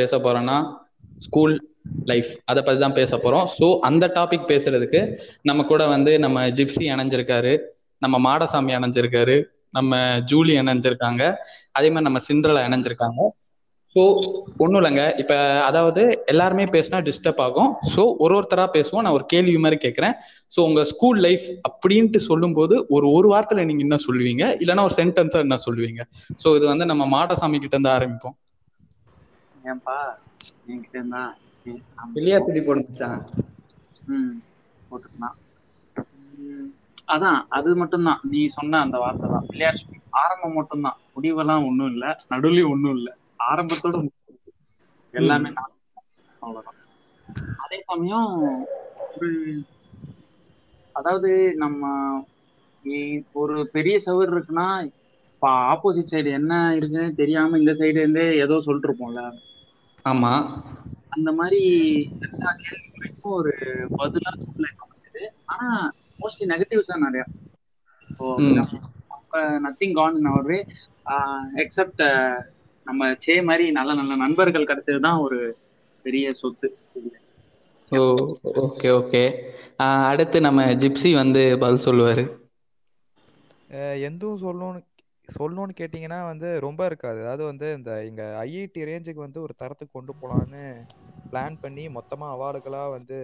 பேச போறோம்னா school life அதை பத்தி தான் பேச போறோம். ஸோ அந்த டாபிக் பேசுறதுக்கு நம்ம கூட வந்து நம்ம ஜிப்சி இணைஞ்சிருக்காரு நம்ம மாடசாமி இணைஞ்சிருக்காரு நம்ம ஜூலி இணைஞ்சிருக்காங்க அதே மாதிரி நம்ம சிண்ட்ரலா இணைஞ்சிருக்காங்க ஸோ ஒன்றும் இல்லைங்க. இப்போ அதாவது எல்லாருமே பேசினா டிஸ்டர்ப் ஆகும். ஸோ ஒரு ஒருத்தராக பேசுவோம். நான் ஒரு கேள்வி மாதிரி கேட்குறேன். ஸோ உங்கள் ஸ்கூல் லைஃப் அப்படின்ட்டு சொல்லும்போது ஒரு ஒரு வாரத்தில் நீங்கள் என்ன சொல்லுவீங்க? இல்லைன்னா ஒரு சென்டென்ஸாக என்ன சொல்லுவீங்க? ஸோ இது வந்து நம்ம மாடசாமி கிட்ட இருந்து ஆரம்பிப்போம். ஏன்பா? என்கிட்ட இருந்தா வெளியார் போட மச்சான். ம் போட்டுக்கலாம் ம், அதான் அது மட்டும்தான். நீ சொன்ன அந்த வார்த்தை தான். விளையாட்டு ஆரம்பம் மட்டும்தான். முடிவெல்லாம் ஒண்ணும் இல்ல. நடுவுலயும் ஒண்ணும் இல்ல. ஆரம்பத்தோட. எல்லாமே அவ்வளவுதான். அதே சமயம் ஒரு அதாவது நம்ம ஒரு பெரிய சவர் இருக்குன்னா இப்ப ஆப்போசிட் சைடு என்ன இருக்குன்னு தெரியாம இந்த சைடு இருந்தே ஏதோ சொல்லிட்டு இருப்போம்ல ஆமா. அந்த மாதிரி எல்லா கேள்விகளுக்கும் ஒரு பதிலா ஆனா மோஸ்ட்லி நெகட்டிவ்ஸ் தான் நிறைய. Nothing can in our way except நம்ம சே மாதிரி நல்ல நல்ல நண்பர்கள் கிடைச்சது தான் ஒரு பெரிய சொத்து. ஓ ஓகே ஓகே அடுத்து நம்ம ஜிப்சி வந்து பதில் சொல்லுவாரு. எதுவும் சொல்லணும்னு சொல்லணும்னு கேட்டிங்கன்னா வந்து ரொம்ப இருக்காது. அதாவது வந்து இந்த இங்க ஐஐடி ரேஞ்சுக்கு வந்து ஒரு தரத்துக்கு கொண்டு போகலான்னு பிளான் பண்ணி மொத்தமாக அவார்டுகளாக வந்து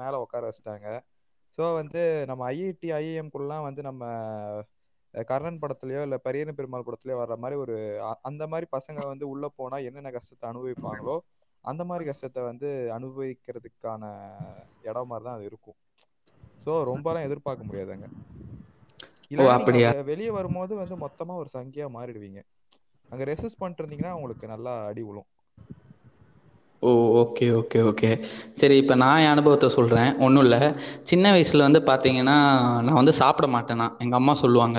மேலே உட்கார வச்சிட்டாங்க. ஸோ வந்து நம்ம ஐஐடி ஐஐஎம்குள்ளலாம் வந்து நம்ம கர்ணன் படத்துலையோ இல்லை பரியன பெருமாள் படத்துலையோ வர்ற மாதிரி ஒரு அந்த மாதிரி பசங்க வந்து உள்ளே போனால் என்னென்ன கஷ்டத்தை அனுபவிப்பாங்களோ அந்த மாதிரி கஷ்டத்தை வந்து அனுபவிக்கிறதுக்கான இடம் மாதிரி தான் அது இருக்கும். ஸோ ரொம்பலாம் எதிர்பார்க்க முடியாதுங்க. நீங்க வெளியே வரும்போது வந்து மொத்தமா ஒரு சங்கியா மாறிடுவீங்க. அங்க ரெசிஸ்ட் பண்ணிட்டு இருந்தீங்கன்னா உங்களுக்கு நல்லா அடி விழும் ஓ ஓகே ஓகே ஓகே. சரி இப்போ நான் என் அனுபவத்தை சொல்கிறேன் ஒன்றும் இல்லை. சின்ன வயசில் வந்து பார்த்தீங்கன்னா நான் வந்து சாப்பிட மாட்டேனா? எங்கள் அம்மா சொல்லுவாங்க.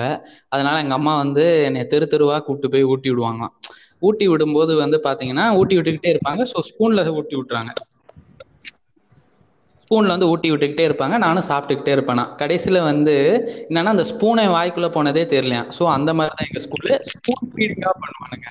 அதனால எங்கள் அம்மா வந்து என்னை தெரு தெருவாக கூப்பிட்டு போய் ஊட்டி விடுவாங்க ஊட்டி விடும்போது வந்து பார்த்தீங்கன்னா ஊட்டி விட்டுக்கிட்டே இருப்பாங்க. ஸோ ஸ்பூனில் ஊட்டி விட்டுறாங்க. ஸ்பூனில் வந்து ஊட்டி விட்டுக்கிட்டே இருப்பாங்க. நானும் சாப்பிட்டுக்கிட்டே இருப்பேனா. கடைசியில் வந்து என்னன்னா அந்த ஸ்பூனை வாய்க்குள்ளே போனதே தெரியலையா. ஸோ அந்த மாதிரி தான் எங்கள் ஸ்கூலில் ஸ்பூன் ஃபீடிங்காக பண்ணுவானுங்க.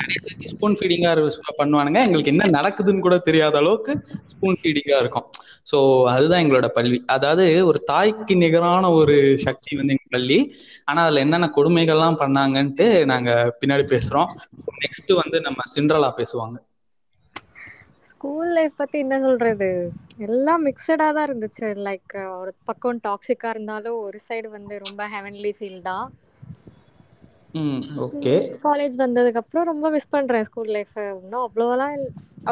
கடைசி ஸ்பூன் ஃபீடிங்காக பண்ணுவானுங்க. எங்களுக்கு என்ன நடக்குதுன்னு கூட தெரியாத அளவுக்கு ஸ்பூன் ஃபீடிங்காக இருக்கும். ஸோ அதுதான் எங்களோட பள்ளி. அதாவது ஒரு தாய்க்கு நிகரான ஒரு சக்தி வந்து எங்கள் பள்ளி. ஆனால் அதில் என்னென்ன கொடுமைகள்லாம் பண்ணாங்கன்ட்டு நாங்கள் பின்னாடி பேசுகிறோம் நெக்ஸ்ட் வந்து நம்ம சிண்ட்ரலா பேசுவாங்க. ஸ்கூல் லைஃப் பத்தி என்ன சொல்றது? எல்லாம் மிக்சடா தான் இருந்துச்சு. லைக் ஒரு பக்கம் டாக்ஸிக்கா இருந்தாலும் ஒரு சைடு வந்து ரொம்ப ஹெவன்லி ஃபீல் தான். ம் ஓகே காலேஜ் வந்ததுக்கு அப்புறம் ரொம்ப மிஸ் பண்றேன் ஸ்கூல் லைஃப் இன்னும் அவ்வளோலாம்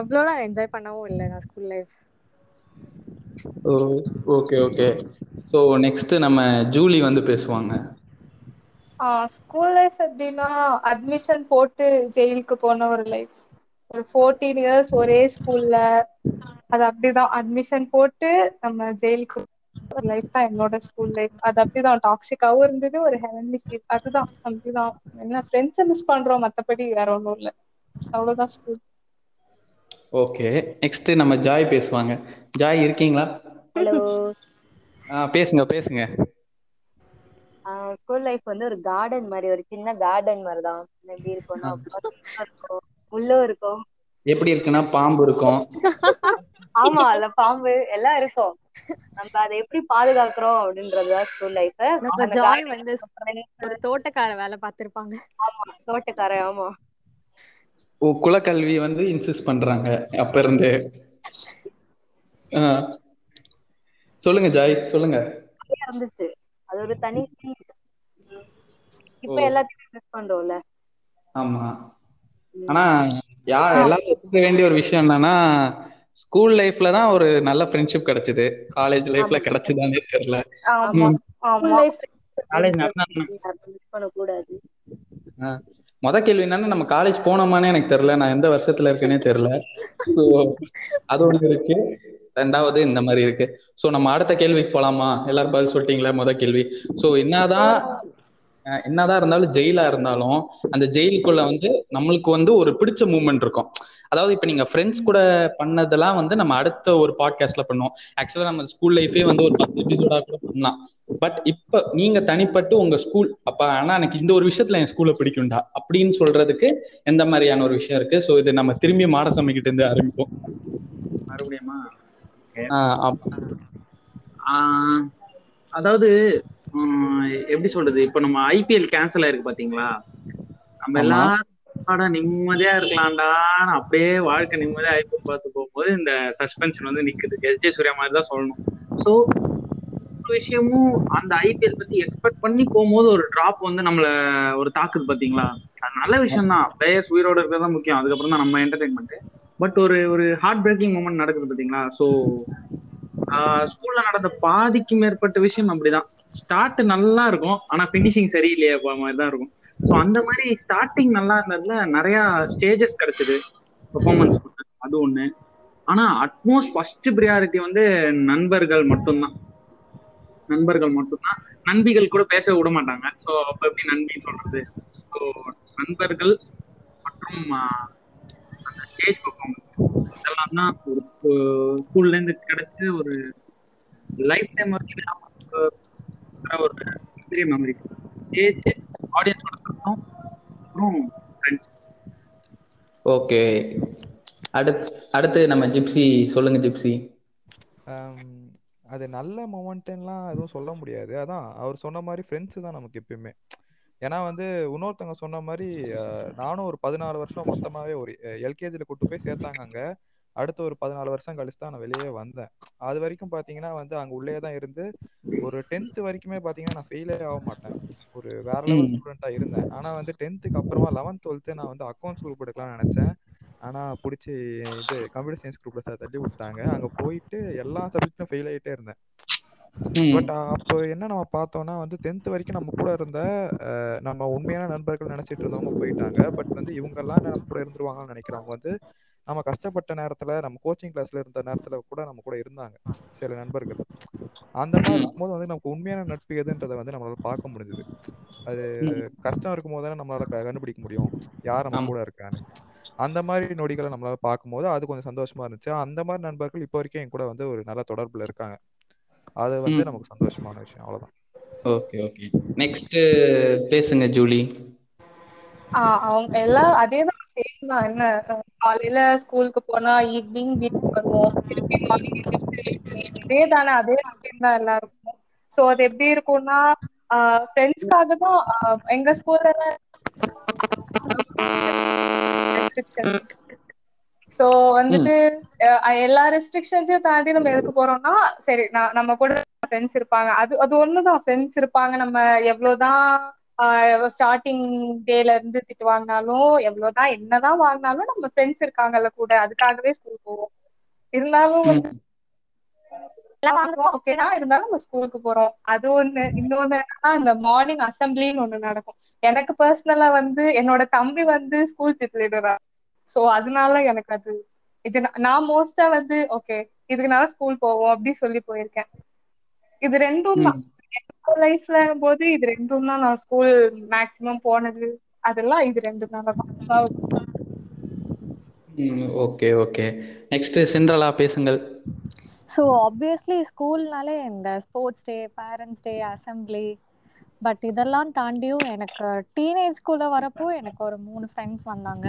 அவ்வளோலாம் என்ஜாய் பண்ணவும் இல்லை நான் school life okay okay so next நம்ம ஜூலி வந்து பேசுவாங்க. ஸ்கூல் லைஃப் எப்படின்னா அட்மிஷன் போட்டு ஜெயிலுக்கு போன ஒரு லைஃப் ஒரு ஃபோர்டீன் இயர்ஸ் ஒரே ஸ்கூல்ல அது அப்படிதான். அட்மிஷன் போட்டு நம்ம ஜெயிலுக்கு ஒரு லைஃப் தான் என்னோட ஸ்கூல் லைஃப் அது அப்படிதான். டாக்ஸிக்காவும் இருந்தது ஒரு ஹெவன்லி ஃபீல் அதுதான். அப்படிதான். என்ன ஃப்ரெண்ட்ஸை மிஸ் பண்றோம். மத்தபடி வேற ஒன்றும் இல்லை. அவ்வளவுதான் ஸ்கூல் ஓகே நெக்ஸ்ட் நம்ம ஜாய் பேசுவாங்க. ஜாய் இருக்கீங்களா? ஹலோ பேசுங்க பேசுங்க. ஸ்கூல் லைஃப் வந்து ஒரு கார்டன் மாதிரி. ஒரு சின்ன கார்டன் மாதிரி தான் எப்படி இருக்கும்னா இருக்கும். முள்ளும் இருக்கும். எப்படி இருக்குன்னா பாம்பு இருக்கும். ஆமா அதுல பாம்பு எல்லாம் இருக்கும். நம்ம அதை எப்படி பாதுகாக்கிறோம் அப்படின்றதுதான் ஸ்கூல் லைஃப் நம்ம ஜாய் வந்து ஒரு தோட்டக்கார வேலை பார்த்திருப்பாங்க. ஆமா தோட்டக்காரன் ஆமா. ஓ குலக்கல்வி வந்து இன்சிஸ்ட் பண்றாங்க அப்ப இருந்து. சொல்லுங்க ஜாய் சொல்லுங்க. இருந்துச்சு அது ஒரு தனி. இப்ப. எல்லாத்தையும் பண்றோம்ல. ஆமா. ஆனா யா எல்லாரும் ஒத்துக்க வேண்டிய ஒரு விஷயம் என்னன்னா ஸ்கூல் லைஃப்ல தான் ஒரு நல்ல ஃப்ரெண்ட்ஷிப் கிடைச்சது. காலேஜ் லைஃப்ல கிடைச்சதானே தெரியல. முத கேள்வி என்னன்னா நம்ம காலேஜ் போனோமானே எனக்கு தெரியல. நான் எந்த வருஷத்துல இருக்கேனே தெரியல. So, அது ஒண்ணு இருக்கு. ரெண்டாவது இந்த மாதிரி இருக்கு. சோ நம்ம அடுத்த கேள்விக்கு போலாமா? எல்லாரும் பதில் சொல்லிட்டீங்களா? முத கேள்வி. சோ என்னதான் என்னதான் இருந்தாலும் ஜெயிலா இருந்தாலும் அந்த ஜெயிலுக்குள்ள வந்து நம்மளுக்கு வந்து ஒரு பிடிச்ச மூமெண்ட் இருக்கும். அதாவது இப்ப நீங்க ஃப்ரெண்ட்ஸ் கூட பண்ணதெல்லாம் வந்து நம்ம அடுத்த ஒரு பாட்காஸ்ட்ல பண்ணுவோம். ஆக்சுவலா நம்ம ஸ்கூல் லைஃபே வந்து ஒரு பத்து எபிசோடா கூட பண்ணலாம். பட் இப்ப நீங்க தனிப்பட்டு உங்க ஸ்கூல் அப்ப ஆனா எனக்கு இந்த ஒரு விஷயத்துல என் ஸ்கூல்ல பிடிக்கும்டா அப்படின்னு சொல்றதுக்கு எந்த மாதிரியான ஒரு விஷயம் இருக்கு? சோ இது நம்ம திரும்பி மாடசாமி கிட்ட இருந்து ஆரம்பிப்போம். மறுபடியுமா? அதாவது எப்படி சொல்றது? இப்ப நம்ம ஐபிஎல் கேன்சல் ஆயிருக்கு பாத்தீங்களா? நம்ம. எல்லாரும் நிம்மதியா இருக்கலாம்டா. அப்படியே வாழ்க்கை நிம்மதியா ஐபிஎல் பார்த்து போகும்போது இந்த சஸ்பென்ஷன் வந்து நிக்குது. எஸ் ஜே சூர்யா மாதிரி தான் சொல்லணும். ஸோ விஷயமும் அந்த ஐபிஎல் பத்தி எக்ஸ்பெக்ட் பண்ணி போகும்போது ஒரு டிராப் வந்து நம்மள ஒரு தாக்குது பாத்தீங்களா? அது நல்ல விஷயம் தான் பிளேயர்ஸ் உயிரோட இருக்கிறது தான் முக்கியம். அதுக்கப்புறம் தான் நம்ம என்டர்டைன்மெண்ட் பட் ஒரு ஒரு ஹார்ட் பிரேக்கிங் மூமெண்ட் நடக்குது பாத்தீங்களா? ஸோ ஸ்கூல்ல நடந்த பாதிக்கு மேற்பட்ட விஷயம் அப்படிதான். ஸ்டார்ட் நல்லா இருக்கும். ஆனா பினிஷிங் சரியில்லையே மாதிரி தான் இருக்கும். ஸோ அந்த மாதிரி ஸ்டார்டிங் நல்லா இருந்ததுல நிறைய ஸ்டேஜஸ் கிடைச்சது. பெர்ஃபார்மன்ஸ் அது ஒண்ணு. ஆனா அட்மோஸ்ட் ஃபர்ஸ்ட் ப்ரியாரிட்டி வந்து நண்பர்கள் மட்டும்தான். நண்பர்கள் மட்டும்தான். நண்பிகள் கூட பேச விட மாட்டாங்க. ஸோ அப்ப எப்படி நண்பி சொல்றது? ஸோ நண்பர்கள் மற்றும் அந்த ஸ்டேஜ் பெர்ஃபார்மன்ஸ் இதெல்லாம் தான் ஒரு ஸ்கூல்ல இருந்து கிடைச்ச ஒரு லைஃப் டைம் வரைக்கும் ஒரு பெரிய மெமரி ஸ்டேஜ் ஆடியன்ஸோட சத்தம் அப்புறம் ஃப்ரெண்ட்ஸ் ஓகே அடுத்து அடுத்து நம்ம ஜிப்சி சொல்லுங்க ஜிப்சி. ஆம், அது நல்ல மொமெண்ட்லாம் எதுவும் சொல்ல முடியாது. அதான் அவர் சொன்ன மாதிரி ஃப்ரெண்ட்ஸ் தான் நமக்கு எப்பயுமே. ஏன்னா வந்து இன்னொருத்தவங்க சொன்ன மாதிரி நானும் ஒரு பதினாலு வருஷம் மொத்தமாவே ஒரு எல்கேஜியில் கூட்டு போய் சேர்த்தாங்க அங்க. அடுத்த ஒரு பதினாலு வருஷம் கழிச்சு தான் நான் வெளியே வந்தேன். அது வரைக்கும் பார்த்தீங்கன்னா வந்து அங்கே உள்ளே தான் இருந்து ஒரு டென்த்து வரைக்குமே பார்த்தீங்கன்னா நான் ஃபெயிலே ஆக மாட்டேன். ஒரு வேற லெவல் ம். ஸ்டூடெண்ட்டாக இருந்தேன். ஆனால் வந்து டென்த்துக்கு அப்புறமா லெவன்த் டுவெல்த்து நான் வந்து அக்கௌண்ட்ஸ் குரூப் எடுக்கலாம்னு நினச்சேன். ஆனால் பிடிச்சி இது கம்ப்யூட்டர் சயின்ஸ் குரூப்பில் தள்ளி விட்டாங்க அங்கே போயிட்டு எல்லா சப்ஜெக்ட்டும் ஃபெயில் ஆகிட்டே இருந்தேன். பட் அப்போ என்ன நம்ம பார்த்தோம்னா வந்து டென்த் வரைக்கும் நம்ம கூட இருந்த நம்ம உண்மையான நண்பர்கள் நினைச்சிட்டு இருந்தவங்க போயிட்டாங்க. பட் வந்து இவங்கெல்லாம் நம்ம கூட இருந்துருவாங்கன்னு நினைக்கிறவங்க வந்து நம்ம கஷ்டப்பட்ட நேரத்துல நம்ம கோச்சிங் கிளாஸ்ல இருந்த நேரத்துல கூட நம்ம கூட இருந்தாங்க சில நண்பர்கள். அந்த மாதிரி. இருக்கும்போது வந்து நமக்கு உண்மையான நட்பு எதுன்றதை வந்து நம்மளால பார்க்க முடிஞ்சுது. அது. கஷ்டம் இருக்கும்போது தானே நம்மளால கண்டுபிடிக்க முடியும். யார் நம்ம. கூட இருக்கான்னு. அந்த மாதிரி நொடிகளை நம்மளால பார்க்கும்போது அது கொஞ்சம் சந்தோஷமா இருந்துச்சு. அந்த மாதிரி நண்பர்கள் இப்போ வரைக்கும் என் கூட வந்து ஒரு நல்ல தொடர்புல இருக்காங்க. அது வந்து. நமக்கு சந்தோஷமான விஷயம். அவ்வளவுதான். Okay okay. நெக்ஸ்ட் பேசுங்க ஜூலி. அவங்க எல்லாம் அதே தான் சேம் தான். என்ன காலையில ஸ்கூலுக்கு போனா ஈவினிங் வீட்டுக்கு வருவோம். திருப்பி மார்னிங் இதே தானே அதே ரொட்டீன் தான் எல்லாருக்கும். சோ அது எப்படி இருக்கும்னா ஃப்ரெண்ட்ஸ்க்காக தான் எங்க ஸ்கூல்ல சோ வந்துட்டு அஹ் எல்லா ரெஸ்ட்ரிக்ஷன்ஸையும் தாண்டி நம்ம எதுக்கு போறோம்னா சரி நான் நம்ம கூட ஃப்ரெண்ட்ஸ் இருப்பாங்க. அது அது ஒண்ணுதான். ஃப்ரெண்ட்ஸ் இருப்பாங்க. நம்ம எவ்வளவுதான் ஸ்டார்டிங் டேல இருந்து திட்டு வாங்கினாலும் எவ்வளவுதான் என்னதான் வாங்கினாலும் நம்ம ஃப்ரெண்ட்ஸ் இருக்காங்கல்ல கூட அதுக்காகவே ஸ்கூல் போவோம். இருந்தாலும் வந்து ஓகேனா இருந்தாலும் நம்ம ஸ்கூலுக்கு போறோம். அது ஒண்ணு. இன்னொன்னு இந்த மார்னிங் அசம்பிளின்னு ஒண்ணு நடக்கும். எனக்கு பர்சனலா வந்து என்னோட தம்பி வந்து ஸ்கூல் லீடரா சோ அதனால எனக்கு அது இது நான் நான் மோஸ்டா வந்து ஓகே இதுக்குனால ஸ்கூல் போவோம் அப்படி சொல்லி போயிருக்கேன். இது ரெண்டும் தான். லைஃப்ல போது இது ரெண்டும் தான் நான் ஸ்கூல் மேக்சிமம் போனது. அதெல்லாம் இது ரெண்டும் தான். ஓகே ஓகே நெக்ஸ்ட் சிண்ட்ரலா பேசுங்கள். ஸோ ஆப்வியஸ்லி ஸ்கூல்னாலே இந்த sports day parents day assembly but இதெல்லாம் தாண்டியும் எனக்கு டீனேஜ் ஸ்கூலில் வரப்போ எனக்கு ஒரு மூணு ஃப்ரெண்ட்ஸ் வந்தாங்க.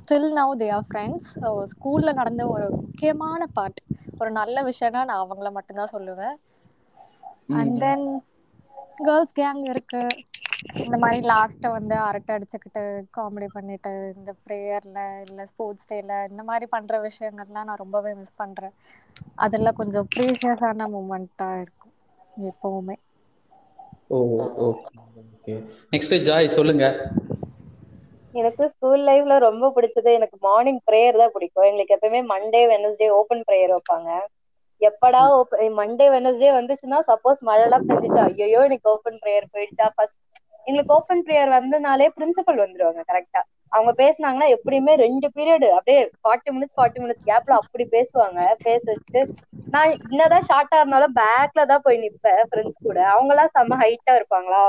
Still now they are friends so ஸ்கூலில் நடந்த ஒரு முக்கியமான பார்ட் ஒரு நல்ல விஷயம்னா நான் அவங்கள மட்டும்தான் சொல்லுவேன். அண்ட் தென் கேர்ள்ஸ் கேங் இருக்கு. இந்த மாதிரி லாஸ்ட்டை வந்து அரட்டை அடிச்சுக்கிட்டு காமெடி பண்ணிட்டு இந்த ப்ரேயரில் இல்லை ஸ்போர்ட்ஸ் டேல இந்த மாதிரி பண்ணுற விஷயங்கள்லாம் நான் ரொம்பவே மிஸ் பண்ணுறேன் அதெல்லாம் கொஞ்சம் ப்ரீஷியஸான மூமெண்ட்டாக இருக்கும் எப்போவுமே. Oh okay okay next Joy சொல்லுங்க. எனக்கு ஸ்கூல் லைஃப்ல ரொம்ப பிடிச்சது எனக்கு மார்னிங் ப்ரேயர் தான் பிடிக்கும். எங்களுக்கு எப்பவுமே மண்டே வெனஸ்டே ஓப்பன் ப்ரேயர் வைப்பாங்க. எப்படா மண்டே வெனஸ்டே வந்துச்சுன்னா சப்போஸ் மழைலாம் பெஞ்சிச்சா ஐயோ எனக்கு ஓப்பன் ப்ரேயர் போயிடுச்சா ஃபர்ஸ்ட் எங்களுக்கு ஓப்பன் ப்ரேயர் வந்தனாலே பிரின்சிபல் வந்துருவாங்க கரெக்டா அவங்க பேசினாங்கன்னா எப்படியுமே ரெண்டு பீரியட் அப்படியே ஃபார்ட்டி மினிட்ஸ் ஃபார்ட்டி மினிட்ஸ் கேப்ல அப்படி பேசுவாங்க பேச வச்சுட்டு நான் என்னதான் ஷார்ட்டா இருந்தாலும் பேக்ல தான் போய் நிப்பேன் ஃப்ரெண்ட்ஸ் கூட. அவங்க எல்லாம் செம்ம ஹைட்டா இருப்பாங்களா?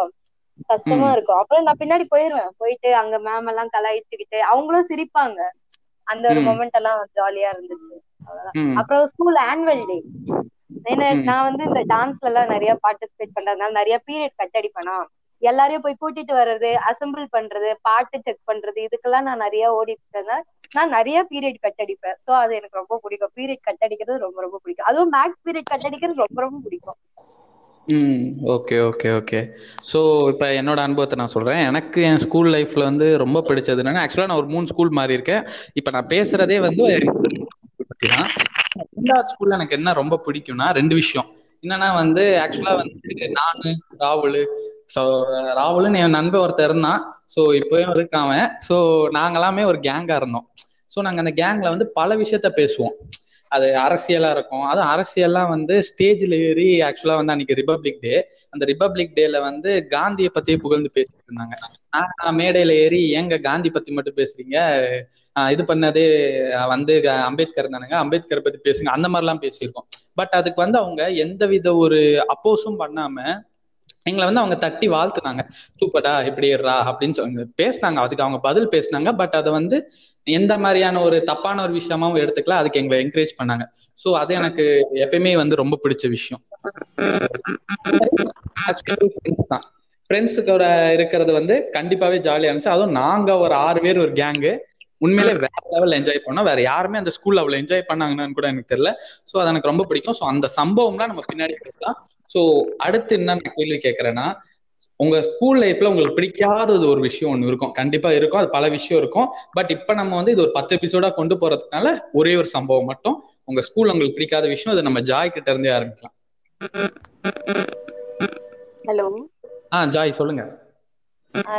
கஷ்டமா இருக்கும். அப்புறம் நான் பின்னாடி போயிருவேன். போயிட்டு அங்க மேம் எல்லாம் கலாய்ச்சிக்கிட்டு அவங்களும் சிரிப்பாங்க. அந்த ஒரு. மொமெண்ட் எல்லாம் ஜாலியா இருந்துச்சு. அவ்வளவுதான். அப்புறம் ஸ்கூல் ஆனுவல் டே ஏன்னா. நான் வந்து இந்த டான்ஸ்ல எல்லாம் நிறைய பார்ட்டிசிபேட் பண்றதுனால நிறைய பீரியட் கட் அடிப்பேனா? எல்லாரையும் போய் கூட்டிட்டு வர்றது அசெம்பிள் பண்றது பாட்டு செக் பண்றது இதுக்கெல்லாம் நான் நிறைய ஓடிட்டு நான் நிறைய பீரியட் கட் அடிப்பேன். சோ அது எனக்கு ரொம்ப பிடிக்கும். பீரியட் கட் அடிக்கிறது ரொம்ப ரொம்ப பிடிக்கும். அதுவும் மேக்ஸ் பீரியட் கட் அடிக்கிறது ரொம்ப ரொம்ப பிடிக்கும். ம். Okay okay okay. ஸோ இப்போ என்னோட அனுபவத்தை நான் சொல்கிறேன் எனக்கு என் ஸ்கூல் லைஃப்பில் வந்து ரொம்ப பிடிச்சது என்னன்னா ஆக்சுவலாக நான் ஒரு மூணு ஸ்கூல் மாறி இருக்கேன் இப்போ நான் பேசுகிறதே வந்து பத்தி தான் ரெண்டாவது ஸ்கூல்ல எனக்கு என்ன ரொம்ப பிடிக்கும்னா ரெண்டு விஷயம். என்னன்னா வந்து ஆக்சுவலா வந்து நானு ராகுல். ஸோ ராகுல்னு என் நண்பன் ஒருத்தர் இருந்தான். ஸோ இப்போயும் இருக்கான் ஸோ நாங்களாமே ஒரு கேங்கா இருந்தோம். ஸோ நாங்க அந்த கேங்ல வந்து பல விஷயத்த பேசுவோம். அது அரசியலா இருக்கும். அது அரசியல்லாம் வந்து ஸ்டேஜ்ல ஏறி ஆக்சுவலா வந்து அன்னைக்கு ரிபப்ளிக் டே அந்த ரிபப்ளிக் டேல வந்து காந்தியை பத்தியே புகழ்ந்து பேசிட்டு இருந்தாங்க. நான் மேடையில ஏறி ஏங்க காந்தி பத்தி மட்டும் பேசுறீங்க? ஆஹ் இது பண்ணதே வந்து அம்பேத்கர் தானுங்க? அம்பேத்கர் பத்தி பேசுங்க. அந்த மாதிரிலாம் பேசியிருக்கோம். பட் அதுக்கு வந்து அவங்க எந்த வித ஒரு அப்போஸும் பண்ணாம எங்களை வந்து அவங்க தட்டி வாழ்த்துனாங்க. சூப்பரா இப்படி இருறா அப்படின்னு சொல்லி பேசினாங்க. அதுக்கு அவங்க பதில் பேசினாங்க. பட் அதை வந்து எந்த மாதிரியான ஒரு தப்பான ஒரு விஷயமாவும் எடுத்துக்கல. அதுக்கு எங்களை என்கரேஜ் பண்ணாங்க. சோ அது எனக்கு எப்பயுமே வந்து ரொம்ப பிடிச்ச விஷயம். ஃப்ரெண்ட்ஸ் தான். ஃப்ரெண்ட்ஸுக்கோட கூட இருக்கிறது வந்து கண்டிப்பாவே ஜாலியா இருந்துச்சு. அதுவும் நாங்க ஒரு ஆறு பேர் ஒரு கேங்கு உண்மையிலே வேற லெவல் என்ஜாய் பண்ணோம். வேற யாருமே அந்த ஸ்கூல்ல அவ்வளவு என்ஜாய் பண்ணாங்கன்னு கூட எனக்கு தெரியல. சோ அது எனக்கு ரொம்ப பிடிக்கும். சோ அந்த சம்பவம்லாம் நம்ம பின்னாடி பேசலாம். சோ அடுத்து என்ன நான் கேள்வி கேட்கறேன்னா உங்க ஸ்கூல் லைஃப்ல உங்களுக்கு பிடிக்காதது ஒரு விஷயம் ஒண்ணு இருக்கும். கண்டிப்பா இருக்கும். அது பல விஷயம் இருக்கும். பட் இப்ப நம்ம வந்து இது ஒரு பத்து எபிசோடா கொண்டு போறதுனால ஒரே ஒரு சம்பவம் மட்டும். உங்க ஸ்கூல் உங்களுக்கு பிடிக்காத விஷயம் இது நம்ம ஜாய் கிட்ட இருந்தே ஆரம்பிக்கலாம். ஹலோ ஆஹ் ஜாய் சொல்லுங்க.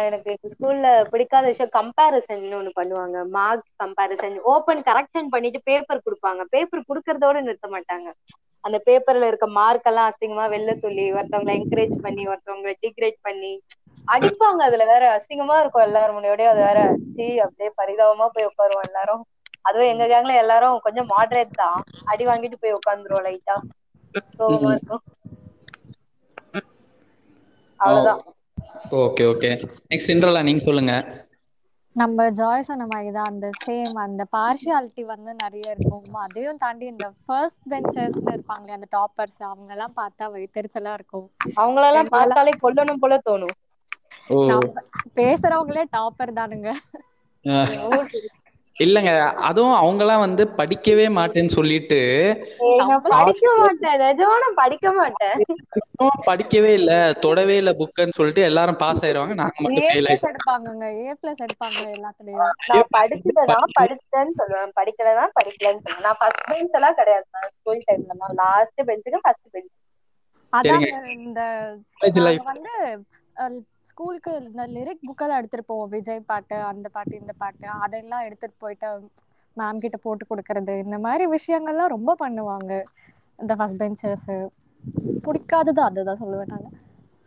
எனக்கு ஸ்கூல்ல பிடிக்காத விஷயம் கம்பேரிசன் ஒண்ணு பண்ணுவாங்க. மார்க் கம்பேரிசன் ஓபன் கரெக்ஷன் பண்ணிட்டு பேப்பர் கொடுப்பாங்க. பேப்பர் கொடுக்கறதோட நிறுத்த மாட்டாங்க. அந்த பேப்பர்ல இருக்க மார்க் எல்லாம் அசிங்கமா வெளில சொல்லி ஒருத்தவங்களை என்கரேஜ் பண்ணி ஒருத்தவங்களை டிகிரேட் பண்ணி அடிப்பாங்க. அதுல வேற அசிங்கமா இருக்கும் எல்லாரும் முன்னாடியும். அது வேற சி அப்படியே பரிதாபமா போய் உட்காருவோம் எல்லாரும். அதுவும் எங்க கேங்ல எல்லாரும் கொஞ்சம் மாடரேட் தான். அடி வாங்கிட்டு போய் உட்காந்துருவோம் லைட்டா கோவமா இருக்கும். அவ்வளவுதான். Okay okay. நெக்ஸ்ட் இன்ட்ரலா நீங்க சொல்லுங்க. நம்ம ஜாய் சொன்ன மாதிரி தான் அந்த சேம் அந்த பார்ஷியாலிட்டி வந்து நிறைய இருக்கும். அதையும் தாண்டி இந்த ஃபர்ஸ்ட் பெஞ்சர்ஸ்னு இருப்பாங்களே அந்த டாப்பர்ஸ் அவங்க எல்லாம் பார்த்தா வைத்தறிச்சலா இருக்கும். அவங்களெல்லாம் எங்களெல்லாம் பார்த்தாலே கொல்லணும் போல தோணும். பேசுறவங்களே டாப்பர் தானுங்க. இல்லங்க அதுவும் அவங்கலாம் வந்து படிக்கவே மாட்டேன்னு சொல்லிட்டு படிக்க மாட்டேன். படிக்க மாட்டேன். படிக்கவே இல்ல. தொடவே இல்ல புக்குன்னு சொல்லிட்டு எல்லாரும் பாஸ் ஆயிருவாங்க. நாங்க மட்டும் ஃபெயில் ஆயிட்டோம். எடுப்பாங்கங்க. ஏ பிளஸ் எடுப்பாங்க எல்லாத்துலயும். நான் படிச்சுட்டேனா படிச்சேன்னு சொல்லுவேன். படிக்கலனா படிக்கலன்னு சொல்லுவேன். நான் ஃபர்ஸ்ட் பெஞ்ச் எல்லாம் கிடையாது. நான் ஸ்கூல் டைம்ல நான் லாஸ்ட் பெஞ்சுக்கு ஃபர்ஸ்ட் பெஞ்ச் அதாங்க இந்த வந்து ஸ்கூலுக்கு இந்த லிரிக் புக்கெல்லாம் எடுத்துட்டு போவோம். விஜய் பாட்டு அந்த பாட்டு இந்த பாட்டு அதெல்லாம் எடுத்துட்டு போயிட்டு மேம் கிட்ட போட்டு கொடுக்கறது. இந்த மாதிரி விஷயங்கள்லாம் ரொம்ப பண்ணுவாங்க. இந்த ஃபர்ஸ்ட் பெஞ்சர்ஸ் பிடிக்காதது அதுதான் சொல்லுவேன் நான்.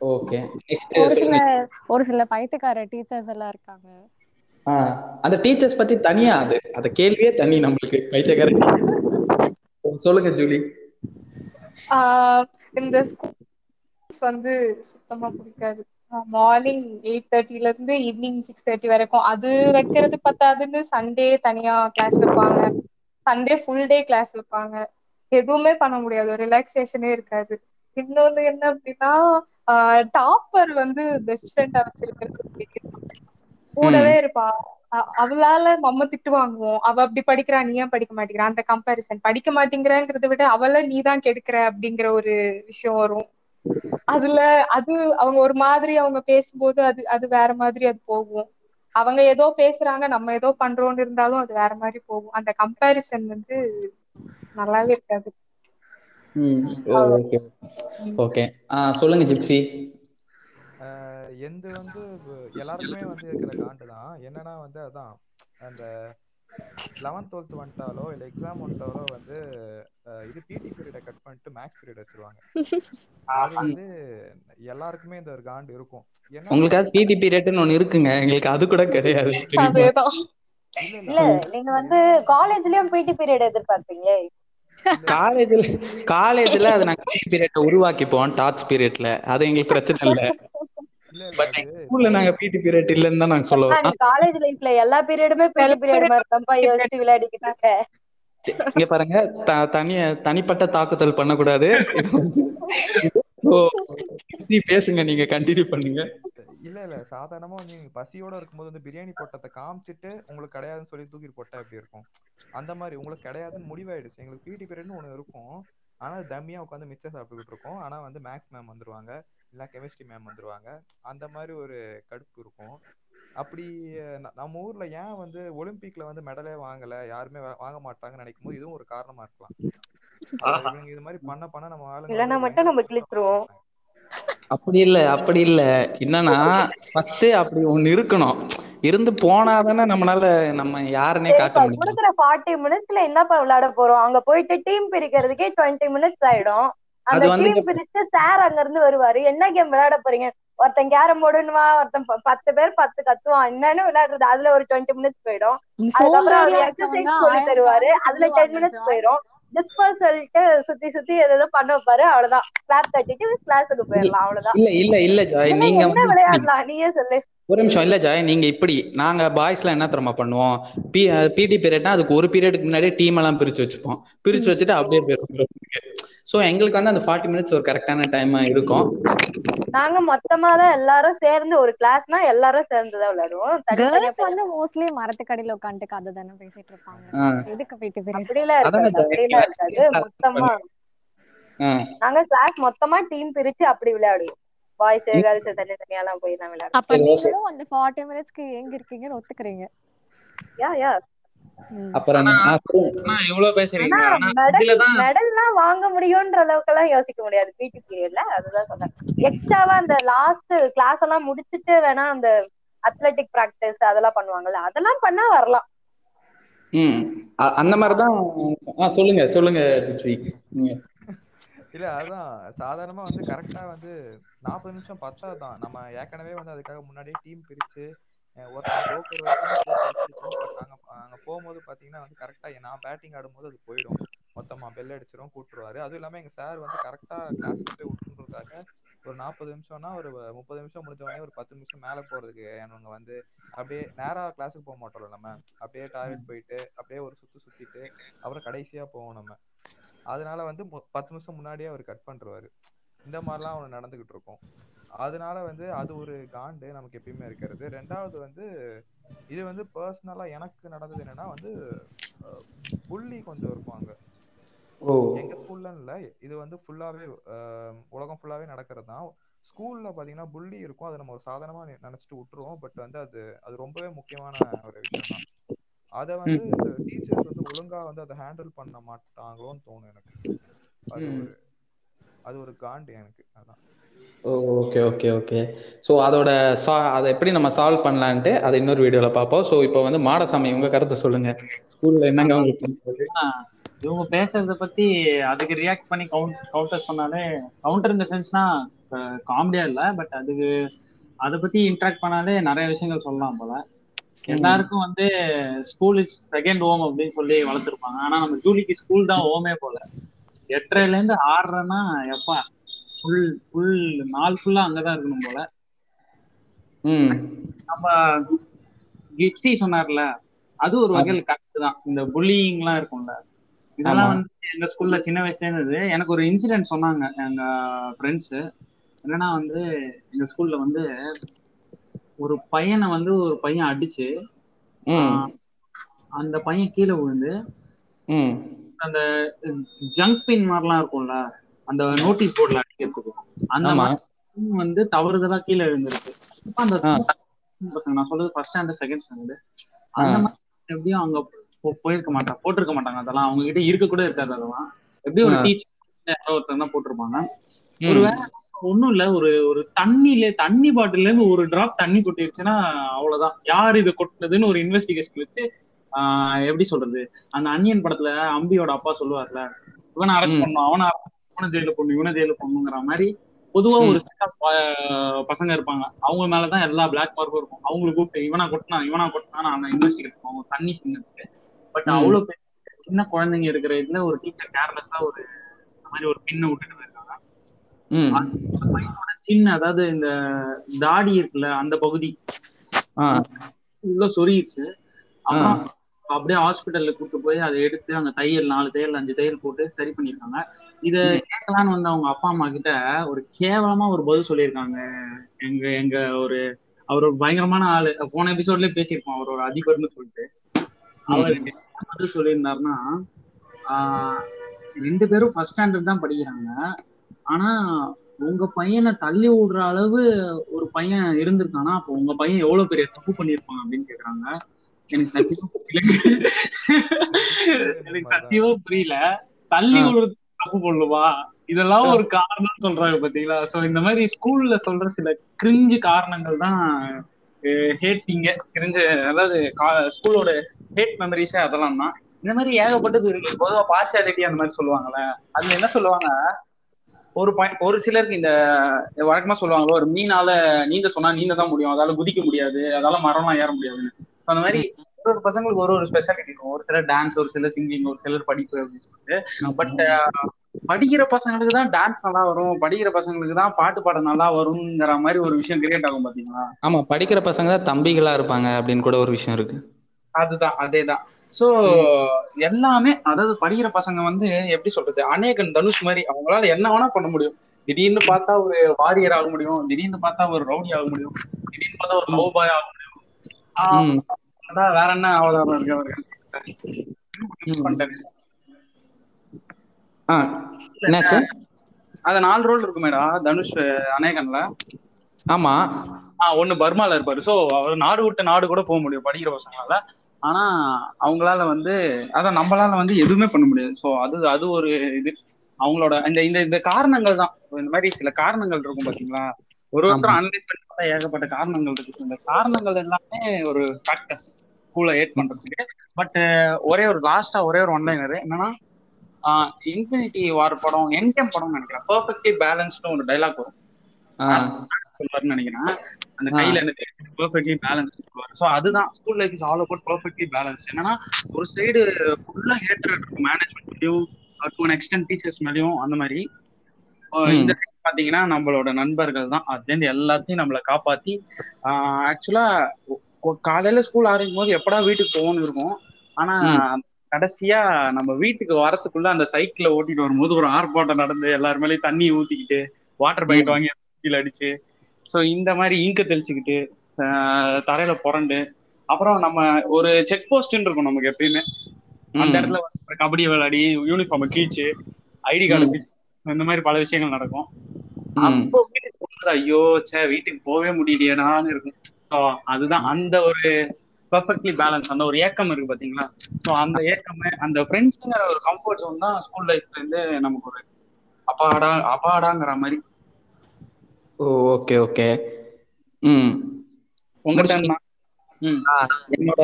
ஓகே நெக்ஸ்ட் ஒரு சில ஒரு சில பைத்தியக்கார டீச்சர்ஸ் எல்லாம் இருக்காங்க. அந்த டீச்சர்ஸ் பத்தி தனியா அது. அந்த கேள்வியே தனி நம்மளுக்கு பைத்தியக்கார சொல்லுங்க ஜூலி. ஆஹ் இந்த ஸ்கூல்ஸ் வந்து சுத்தமா பிடிக்காது. மார்னிங் எயிட் தேர்ட்டில இருந்து ஈவினிங் சிக்ஸ் தேர்ட்டி வரைக்கும். அது வைக்கிறது பத்தாதுன்னு சண்டே தனியா கிளாஸ் வைப்பாங்க. சண்டே ஃபுல் டே கிளாஸ் வைப்பாங்க. எதுவுமே பண்ண முடியாது. ரிலாக்ஸேஷனே இருக்காது. இன்னொன்னு என்ன அப்படின்னா டாப்பர் வந்து பெஸ்ட் ஃப்ரெண்டா வச்சிருக்கிறது. கூடவே இருப்பா. அவளால நம்ம திட்டு வாங்குவோம். அவ அப்படி படிக்கிறா நீ ஏன் படிக்க மாட்டேங்கிற? அந்த கம்பேரிசன் படிக்க மாட்டேங்கிறன்றத விட அவள நீ தான் கெடுக்கிற அப்படிங்கிற ஒரு விஷயம் வரும். அதுல அது அவங்க ஒரு மாதிரி அவங்க பேசும்போது அது அது வேற மாதிரி அது போகும். அவங்க ஏதோ பேசுறாங்க நம்ம ஏதோ பண்றோம்னு இருந்தாலும் அது வேற மாதிரி போகும். அந்த கம்பேரிசன் வந்து நல்லாவே இருக்காது. ம். ஓகே. ஓகே. ஆ சொல்லுங்க ஜிப்சி. ஆஹ் எந்து வந்து எல்லாருக்குமே வந்து இருக்கிற காண்டு தான் என்னன்னா வந்து அதான் அந்த லெவன்த் டுவெல்த் வந்துட்டாலோ இல்லை எக்ஸாம் வந்துட்டாலோ வந்து இது பிடி பீரியடை கட் பண்ணிட்டு மேக்ஸ் பீரியட் வச்சிருவாங்க. அது வந்து எல்லாருக்குமே இந்த ஒரு காண்டு இருக்கும். உங்களுக்கு அது பிடி பீரியட்னு ஒண்ணு இருக்குங்க. எங்களுக்கு அது கூட கிடையாது இல்ல நீங்க வந்து காலேஜ்லயும் பிடி பீரியட் எதிர்பார்ப்பீங்களே? காலேஜ்ல காலேஜ்ல அது நாங்க பீரியட் உருவாக்கிப்போம் டாட்ஸ் பீரியட்ல அது எங்களுக்கு பிரச்சனை இல்ல. பட் ஸ்கூல்ல நாங்க பிடி பீரியட் இல்லன்னு தான் நாங்க சொல்ல வரோம் நீ காலேஜ் லைஃப்ல எல்லா பீரியடுமே பிடி பீரியட் மாதிரி தான்ப்பா யோசிச்சு விளையாடிக்கிட்டு இருக்க. சரி, இங்க பாருங்க த- தனிய தனிப்பட்ட தாக்குதல் பண்ணக்கூடாது. பேசுங்க நீங்க கண்டினியூ பண்ணுங்க. இல்ல இல்ல சாதாரணமா வந்து நீங்க பசியோட இருக்கும்போது வந்து பிரியாணி போட்டதை காமிச்சிட்டு உங்களுக்கு கிடையாதுன்னு சொல்லி தூக்கிட்டு போட்டா எப்படி இருக்கும்? அந்த மாதிரி உங்களுக்கு கிடையாதுன்னு முடிவாயிடுச்சு. எங்களுக்கு பிடி பீரியட்னு ஒண்ணு இருக்கும். ஆனா தம்மியா உட்காந்து மிச்சம் சாப்பிட்டுக்கிட்டு இருக்கோம். ஆனா வந்து மேக்ஸ் மேம் வந்துருவாங்க. இல்ல கெமிஸ்ட்ரி மேம் வந்துருவாங்க. அந்த மாதிரி ஒரு கடுப்பு இருக்கும். அப்படி நம்ம ஊர்ல ஏன் வந்து ஒலிம்பிக்ல வந்து மெடலே வாங்கல? யாருமே வா- வாங்க மாட்டாங்கன்னு நினைக்கும் போது இதுவும் ஒரு காரணமா இருக்கலாம். இது மாதிரி பண்ண பண்ண நம்ம ஆளுங்க மட்டும் நம்ம கிழிச்சிருவோம். அப்படி இல்ல அப்படி இல்ல. என்னன்னா ஃபர்ஸ்ட் அப்படி ஒண்ணு இருக்கணும். இருந்து போனாதானே நம்மளால நம்ம யாருன்னே காட்ட முடியும். குடுக்குற ஃபார்ட்டி மினிட்ஸ்ல என்னப்பா விளையாட போறோம்? அங்க போயிட்டு டீம் பிரிக்கிறதுக்கே டுவெண்ட்டி மினிட்ஸ் ஆயிடும். அந்த அது வந்து டீம் பிரிச்சுட்டு சார் அங்க இருந்து வருவாரு. என்ன கேம் விளையாட போறீங்க? ஒருத்தன் கேரம் போர்டுன்னுவா ஒருத்தன் பத்து பேர் பத்து கத்துவான். என்னன்னு விளையாடுறது. அதுல ஒரு டுவெண்ட்டி மினிட்ஸ் போயிடும். அதுக்கப்புறம் அவர் எக்ஸசைஸ் சொல்லி தருவாரு. அதுல டென் மினிட்ஸ் போயிடும். டிஸ்பர்ஸ் சொல்லிட்டு சுத்தி சுத்தி எதோ பண்ண வைப்பாரு. அவ்வளவுதான். கிளாஸ் தட்டிட்டு கிளாஸுக்கு போயிடலாம். அவ்வளவுதான். இல்ல இல்ல இல்ல நீங்க விளையாடலாம்? நீயே சொல்லு. ஒரு நிமிஷம் இல்ல ஜாய் நீங்க இப்படி நாங்க பாய்ஸ்ல என்ன தெரியுமா பண்ணுவோம்? பி பிடி பீரியட்னா அதுக்கு ஒரு பீரியடுக்கு முன்னாடி டீம் எல்லாம் பிரிச்சு வச்சுப்போம். பிரிச்சு வச்சுட்டு அப்படியே போயிருவோம் சோ எங்களுக்கு வந்து அந்த ஃபார்ட்டி மினிட்ஸ் ஒரு கரெக்டான டைம் இருக்கும். நாங்க மொத்தமா தான் எல்லாரும் சேர்ந்து ஒரு கிளாஸ்னா எல்லாரும் சேர்ந்து தான் விளையாடுவோம் கேர்ள்ஸ் வந்து மோஸ்ட்லி மரத்துக்கடியில உட்காந்துட்டு கதை தானே பேசிட்டு இருப்பாங்க. எதுக்கு போயிட்டு பீரியட் அப்படிலாம் அதானே இருக்காது அப்படிலாம் இருக்காது. மொத்தமா. நாங்க கிளாஸ் மொத்தமா டீம் பிரிச்சு அப்படி விளையாடுவோம். பாய்ஸ் கேர்ள்ஸ் தனித்தனியா எல்லாம் போய் தான் விளையாடுவோம். அப்ப நீங்களும் அந்த ஃபார்ட்டி மினிட்ஸ்க்கு ஏங்க இருக்கீங்கன்னு ஒத்துக்கிறீங்க. யா யா. அப்புறம் மெடல்லாம் வாங்க முடியும்ன்ற அளவுக்கு எல்லாம் யோசிக்க முடியாது. பிடி பீரியட்ல அதுதான் சொல்றேன் எக்ஸ்ட்ராவா அந்த லாஸ்ட் கிளாஸ் எல்லாம் முடிச்சிட்டு வேணா அந்த அத்லெட்டிக் பிராக்டிஸ் அதெல்லாம் பண்ணுவாங்கல்ல அதெல்லாம் பண்ணா வரலாம். ம். அந்த மாதிரிதான் சொல்லுங்க சொல்லுங்க இல்ல அதான் சாதாரணமா வந்து கரெக்டா வந்து நாற்பது நிமிஷம் பத்தாதான் நம்ம ஏற்கனவே வந்து அதுக்காக முன்னாடியே டீம் பிரிச்சு அங்க போகும்போது பாத்தீங்கன்னா வந்து கரெக்டா நான் பேட்டிங் ஆடும்போது அது போயிடும். மொத்தமா பெல் அடிச்சிரும் கூட்டுருவாரு. அதுவும் இல்லாம எங்க சார் வந்து கரெக்டா கிளாஸ்ல போய் விட்டுருக்காங்க. ஒரு நாற்பது நிமிஷம்னா ஒரு முப்பது நிமிஷம் முடிஞ்ச உடனே ஒரு பத்து நிமிஷம் மேல போறதுக்கு அவங்க வந்து அப்படியே நேரா கிளாஸுக்கு போக மாட்டோம்ல நம்ம. அப்படியே டாய்லெட் போயிட்டு அப்படியே ஒரு சுத்து சுத்திட்டு அப்புறம் கடைசியா போவோம் நம்ம. அதனால வந்து பத்து நிமிஷம் முன்னாடியே அவர் கட் பண்றாரு இந்த மாதிரிலாம் ஒன்று நடந்துகிட்டு இருக்கும். அதனால வந்து அது ஒரு காண்டு நமக்கு எப்பயுமே இருக்கிறது. ரெண்டாவது வந்து இது வந்து பர்சனலா எனக்கு நடந்தது என்னன்னா வந்து புள்ளி கொஞ்சம் ஓ. எங்க ஸ்கூல்ல இல்ல. இது வந்து ஃபுல்லாவே உலகம் ஃபுல்லாவே நடக்கிறது தான். ஸ்கூல்ல பாத்தீங்கன்னா புள்ளி இருக்கும். அதை நம்ம ஒரு சாதாரணமா நி- நினைச்சிட்டு விட்டுருவோம். பட் வந்து அது அது ரொம்பவே முக்கியமான ஒரு விஷயம் தான் அதை வந்து டீச்சர்ஸ் வந்து ஒழுங்கா வந்து அதை ஹேண்டில் பண்ண மாட்டாங்களோன்னு தோணும் எனக்கு. அது ம். ஒரு அது ஒரு காண்டு எனக்கு அதான். Oh okay okay okay. So அதோட சா அதை எப்படி நம்ம சால்வ் பண்ணலான்ட்டு அதை இன்னொரு வீடியோவில் பார்ப்போம். ஸோ இப்போ வந்து மாடசாமி உங்க கருத்தை சொல்லுங்க. ஸ்கூல்ல என்னங்க உங்களுக்கு? இவங்க பேசுறத பத்தி அதுக்கு ரியாக்ட் பண்ணி கவுண்ட் கவுண்டர் சொன்னாலே கவுண்டர் இந்த சென்ஸ்னா காமெடியா இல்ல பட் அதுக்கு அதை பத்தி இன்ட்ராக்ட் பண்ணாலே நிறைய விஷயங்கள் சொல்லலாம் போல. எல்லாருக்கும் வந்து ஸ்கூல் இஸ் செகண்ட் ஹோம் அப்படின்னு சொல்லி வளர்த்துருப்பாங்க. ஆனா நம்ம ஜூலிக்கு ஸ்கூல் தான் ஹோமே போல. எட்டரைல இருந்து ஆறரைன்னா எப்பா ஃபுல் ஃபுல் நாள் ஃபுல்லா அங்கதான் இருக்கணும் போல. நம்ம கிப்சி சொன்னார்ல அது ஒரு வகையில் கரெக்ட் தான். இந்த புல்லிங் எல்லாம் இருக்கும்ல. இதெல்லாம். வந்து எங்க ஸ்கூல்ல சின்ன வயசுல இருந்தது. எனக்கு ஒரு இன்சிடென்ட் சொன்னாங்க எங்க ஃப்ரெண்ட்ஸ் என்னன்னா வந்து எங்க ஸ்கூல்ல வந்து ஒரு பையனை வந்து ஒரு பையன் அடிச்சு அந்த பையன் கீழே விழுந்து அந்த ஜங்க் பின் மாதிரிலாம் இருக்கும்ல அந்த நோட்டீஸ் போர்ட்ல அடிக்கிறதுக்கு அந்த. மாதிரி வந்து தவறுதலா கீழே விழுந்திருக்கு அந்த. பசங்க நான் சொல்றது ஃபர்ஸ்ட் ஸ்டாண்டர்ட் செகண்ட் ஸ்டாண்டர்ட் அந்த. மாதிரி எப்படியும் அங்க போயிருக்க மாட்டாங்க போட்டிருக்க மாட்டாங்க அதெல்லாம் அவங்க கிட்ட இருக்க கூட இருக்காது அதெல்லாம் எப்படியும் ஒரு. டீச்சர் யாரோ ஒருத்தர் தான் போட்டிருப்பாங்க. ஒருவேளை ஒண்ணும் இல்ல ஒரு ஒரு தண்ணில தண்ணி பாட்டில இருந்து ஒரு டிராப் தண்ணி கொட்டிருச்சுன்னா அவ்வளவுதான் யார் இது கொட்டினதுன்னு ஒரு இன்வெஸ்டிகேஷன் வச்சு எப்படி சொல்றது அந்த அன்னியன் படத்துல அம்பியோட அப்பா சொல்லுவார்ல இவனை அரெஸ்ட் ம். பண்ணும் அவனை இவனை ஜெயில போடணும் இவனை ஜெயில போடணுங்கிற மாதிரி பொதுவா. ஒரு பசங்க இருப்பாங்க அவங்க மேலதான் எல்லா பிளாக் மார்க்கும் இருக்கும் அவங்களை கூப்பிட்டு இவனா கொட்டினா இவனா கொட்டினா அந்த இன்வெஸ்டிகேட் பண்ணுவாங்க தண்ணி சின்னதுக்கு பட். அவ்வளவு பெரிய சின்ன குழந்தைங்க இருக்கிற இதுல ஒரு டீச்சர் கேர்லெஸ்ஸா ஒரு மாதிரி ஒரு பின்ன விட்டுட்டு போயிருக்காங்க ம் அந்த பையனோட சின்ன அதாவது இந்த தாடி இருக்குல்ல அந்த பகுதி. உள்ள அப்புறம் அப்படியே ஹாஸ்பிட்டல்ல கூட்டு போய் அதை எடுத்து அங்க தையல் நாலு தையல் அஞ்சு தையல் போட்டு சரி பண்ணிருக்காங்க இத கேட்கலான்னு வந்து அவங்க அப்பா அம்மா கிட்ட ஒரு கேவலமா ஒரு பதில் சொல்லியிருக்காங்க. எங்க எங்க ஒரு அவர் ஒரு பயங்கரமான ஆளு. போன எபிசோட்லயே பேசியிருப்போம் அவர் ஒரு அதிபர்னு சொல்லிட்டு. அவர் பதில் சொல்லியிருந்தாருன்னா ஆஹ் ரெண்டு பேரும் ஃபர்ஸ்ட் ஸ்டாண்டர்ட் தான் படிக்கிறாங்க. ஆனா உங்க பையனை தள்ளி விடுற அளவு ஒரு பையன் இருந்திருக்கானா? அப்போ உங்க பையன் எவ்வளவு பெரிய தப்பு பண்ணிருப்பான் அப்படின்னு கேக்குறாங்க. எனக்கு சத்தியமா புரியல. எனக்கு சத்தியமா புரியல. தள்ளி. விடுறது தப்பு பண்ணுவா? இதெல்லாம் ஒரு காரணம் சொல்றாங்க பாத்தீங்களா? சோ இந்த மாதிரி ஸ்கூல்ல சொல்ற சில கிரிஞ்சு காரணங்கள் தான் ஹேட்டிங்க கிரிஞ்சு அதாவது ஸ்கூலோட ஹேட் மெமரிஸே அதெல்லாம் தான். இந்த மாதிரி ஏகப்பட்டது இருக்கு. பொதுவா பார்ஷியாலிட்டி அந்த மாதிரி சொல்லுவாங்கல்ல. அதுல என்ன சொல்லுவாங்க? ஒரு ஒரு சிலருக்கு இந்த வழக்கமா சொல்லுவாங்க ஒரு மீனால நீந்த சொன்னா நீந்த தான் முடியும். அதால குதிக்க முடியாது. அதால மரம்லாம் ஏற முடியாதுன்னு. அந்த மாதிரி ஒரு ஒரு பசங்களுக்கு ஒரு ஒரு ஸ்பெஷாலிட்டி இருக்கும். ஒரு சிலர் டான்ஸ் ஒரு சிலர் சிங்கிங் ஒரு சிலர் படிப்பு அப்படின்னு சொல்லிட்டு. பட் படிக்கிற பசங்களுக்கு தான் டான்ஸ் நல்லா வரும். படிக்கிற பசங்களுக்கு தான் பாட்டு பாட நல்லா வரும்ங்கிற மாதிரி ஒரு விஷயம் கிரியேட் ஆகும் பாத்தீங்களா? ஆமா படிக்கிற பசங்க தான் தம்பிகளா இருப்பாங்க அப்படின்னு கூட ஒரு விஷயம் இருக்கு. அதுதான் அதேதான். சோ எல்லாமே அதாவது படிக்கிற பசங்க வந்து எப்படி சொல்றது? அநேகன் தனுஷ் மாதிரி அவங்களால என்ன வேணா பண்ண முடியும். திடீர்னு பார்த்தா ஒரு வாரியர் ஆக முடியும். திடீர்னு பார்த்தா ஒரு ரவுடி ஆக முடியும். திடீர்னு பார்த்தா ஒரு லவ் பாய் ஆக முடியும். அதான் வேற என்ன அவதாரம் இருக்கு. ஆ என்னாச்சு? அது நாலு ரோல் இருக்குமேடா தனுஷ் அநேகன்ல. ஆமா. ஆஹ் ஒண்ணு பர்மால இருப்பாரு. சோ அவர் நாடு விட்டு நாடு கூட போக முடியும் படிக்கிற பசங்களால. ஆனா அவங்களால வந்து அதான் நம்மளால வந்து எதுவுமே பண்ண முடியாது. சோ அது அது ஒரு இது. அவங்களோட இந்த இந்த இந்த காரணங்கள் தான். இந்த மாதிரி சில காரணங்கள் இருக்கும் பாத்தீங்களா? ஒரு ஒருத்தரும் அனலைஸ் பண்ணி ஏகப்பட்ட காரணங்கள் இருக்கு. இந்த காரணங்கள் எல்லாமே ஒரு ஃபேக்டர்ஸ் ஸ்கூலை ஏட் பண்றதுக்கு. பட் ஒரே ஒரு லாஸ்டா ஒரே ஒரு ஒன்லைனர் என்னன்னா இன்ஃபினிட்டி வார் படம் என்கேம் படம் நினைக்கிறேன். பர்ஃபெக்ட்லி பேலன்ஸ்னு ஒரு டைலாக் வரும். ஆ, சொல்லுவாருன்னு நினைக்கிறேன். அந்த கையில என்ன பெர்ஃபெக்ட்லி பேலன்ஸ் சொல்லுவாரு. ஸோ அதுதான் school life is all about perfectly balance என்னன்னா ஒரு சைடு ஃபுல்லா ஹேட்டர் இருக்கும். மேனேஜ்மெண்ட்லயும் டு அன் எக்ஸ்டென்ட் டீச்சர்ஸ் மேலயும் அந்த மாதிரி. ம். இந்த பாத்தீங்கன்னா நம்மளோட நண்பர்கள் தான். அதுலேருந்து எல்லாத்தையும் நம்மளை காப்பாத்தி ஆக்சுவலா காலையில ஸ்கூல் ஆரம்பிக்கும் போது எப்படா வீட்டுக்கு போகணும்னு இருக்கும். ஆனா கடைசியா நம்ம வீட்டுக்கு வரத்துக்குள்ள அந்த சைக்கிளை ஓட்டிட்டு வரும்போது ஒரு ஆர்ப்பாட்டம் நடந்து எல்லார் மேலயும் தண்ணி ஊத்திக்கிட்டு வாட்டர் பக்கெட் வாங்கி கீழே அடிச்சு ஸோ இந்த மாதிரி ஈங்க தெளிச்சுக்கிட்டு தரையில புரண்டு அப்புறம் நம்ம ஒரு செக் போஸ்ட்னு இருக்கும் நமக்கு எப்பயுமே. அந்த. இடத்துல கபடி விளையாடி யூனிஃபார்ம் கீச்சு ஐடி கார்டு பிச்சு இந்த மாதிரி பல விஷயங்கள் நடக்கும். அப்போ வீட்டுக்கு போகும்போது ஐயோ சே வீட்டுக்கு போகவே முடியலையேடான்னு இருக்கும். ஸோ அதுதான் அந்த ஒரு பர்ஃபெக்ட்லி பேலன்ஸ் அந்த ஒரு ஏக்கம் இருக்கு பாத்தீங்களா? ஸோ அந்த ஏக்கம் அந்த ஃப்ரெண்ட்ஸுங்கிற ஒரு கம்ஃபர்ட் ஜோன் தான் ஸ்கூல் லைஃப்ல இருந்து நமக்கு ஒரு அப்பாடா அப்பாடாங்கிற மாதிரி ஓ ஓகே ஓகே. ம். உங்ககிட்ட முடிச்சிட்டீங்க? என்ன? ம். என்னோட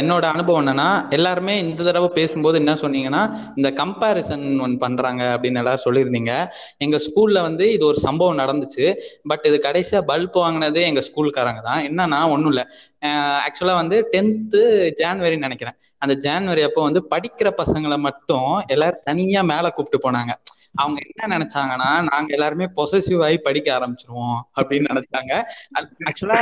என்னோட அனுபவம் என்னன்னா எல்லாருமே இந்த தடவை பேசும்போது என்ன சொன்னீங்கன்னா இந்த கம்பேரிசன் ஒன் பண்றாங்க அப்படின்னு எல்லாரும் சொல்லியிருந்தீங்க. எங்க ஸ்கூல்ல வந்து இது ஒரு சம்பவம் நடந்துச்சு. பட் இது கடைசியா பல்ப் வாங்கினதே எங்க ஸ்கூல்காரங்க தான். என்னன்னா ஒண்ணும் இல்ல. ஆக்சுவலா வந்து டென்த்து ஜான்வரி நினைக்கிறேன். அந்த ஜான்வரி அப்போ வந்து படிக்கிற பசங்களை மட்டும் எல்லாரும் தனியா மேல கூப்பிட்டு போனாங்க. அவங்க என்ன நினைச்சாங்கன்னா நாங்க எல்லாருமே பொசசிவ் ஆகி படிக்க ஆரம்பிச்சிருவோம் அப்படின்னு நினைச்சாங்க. ஆக்சுவலா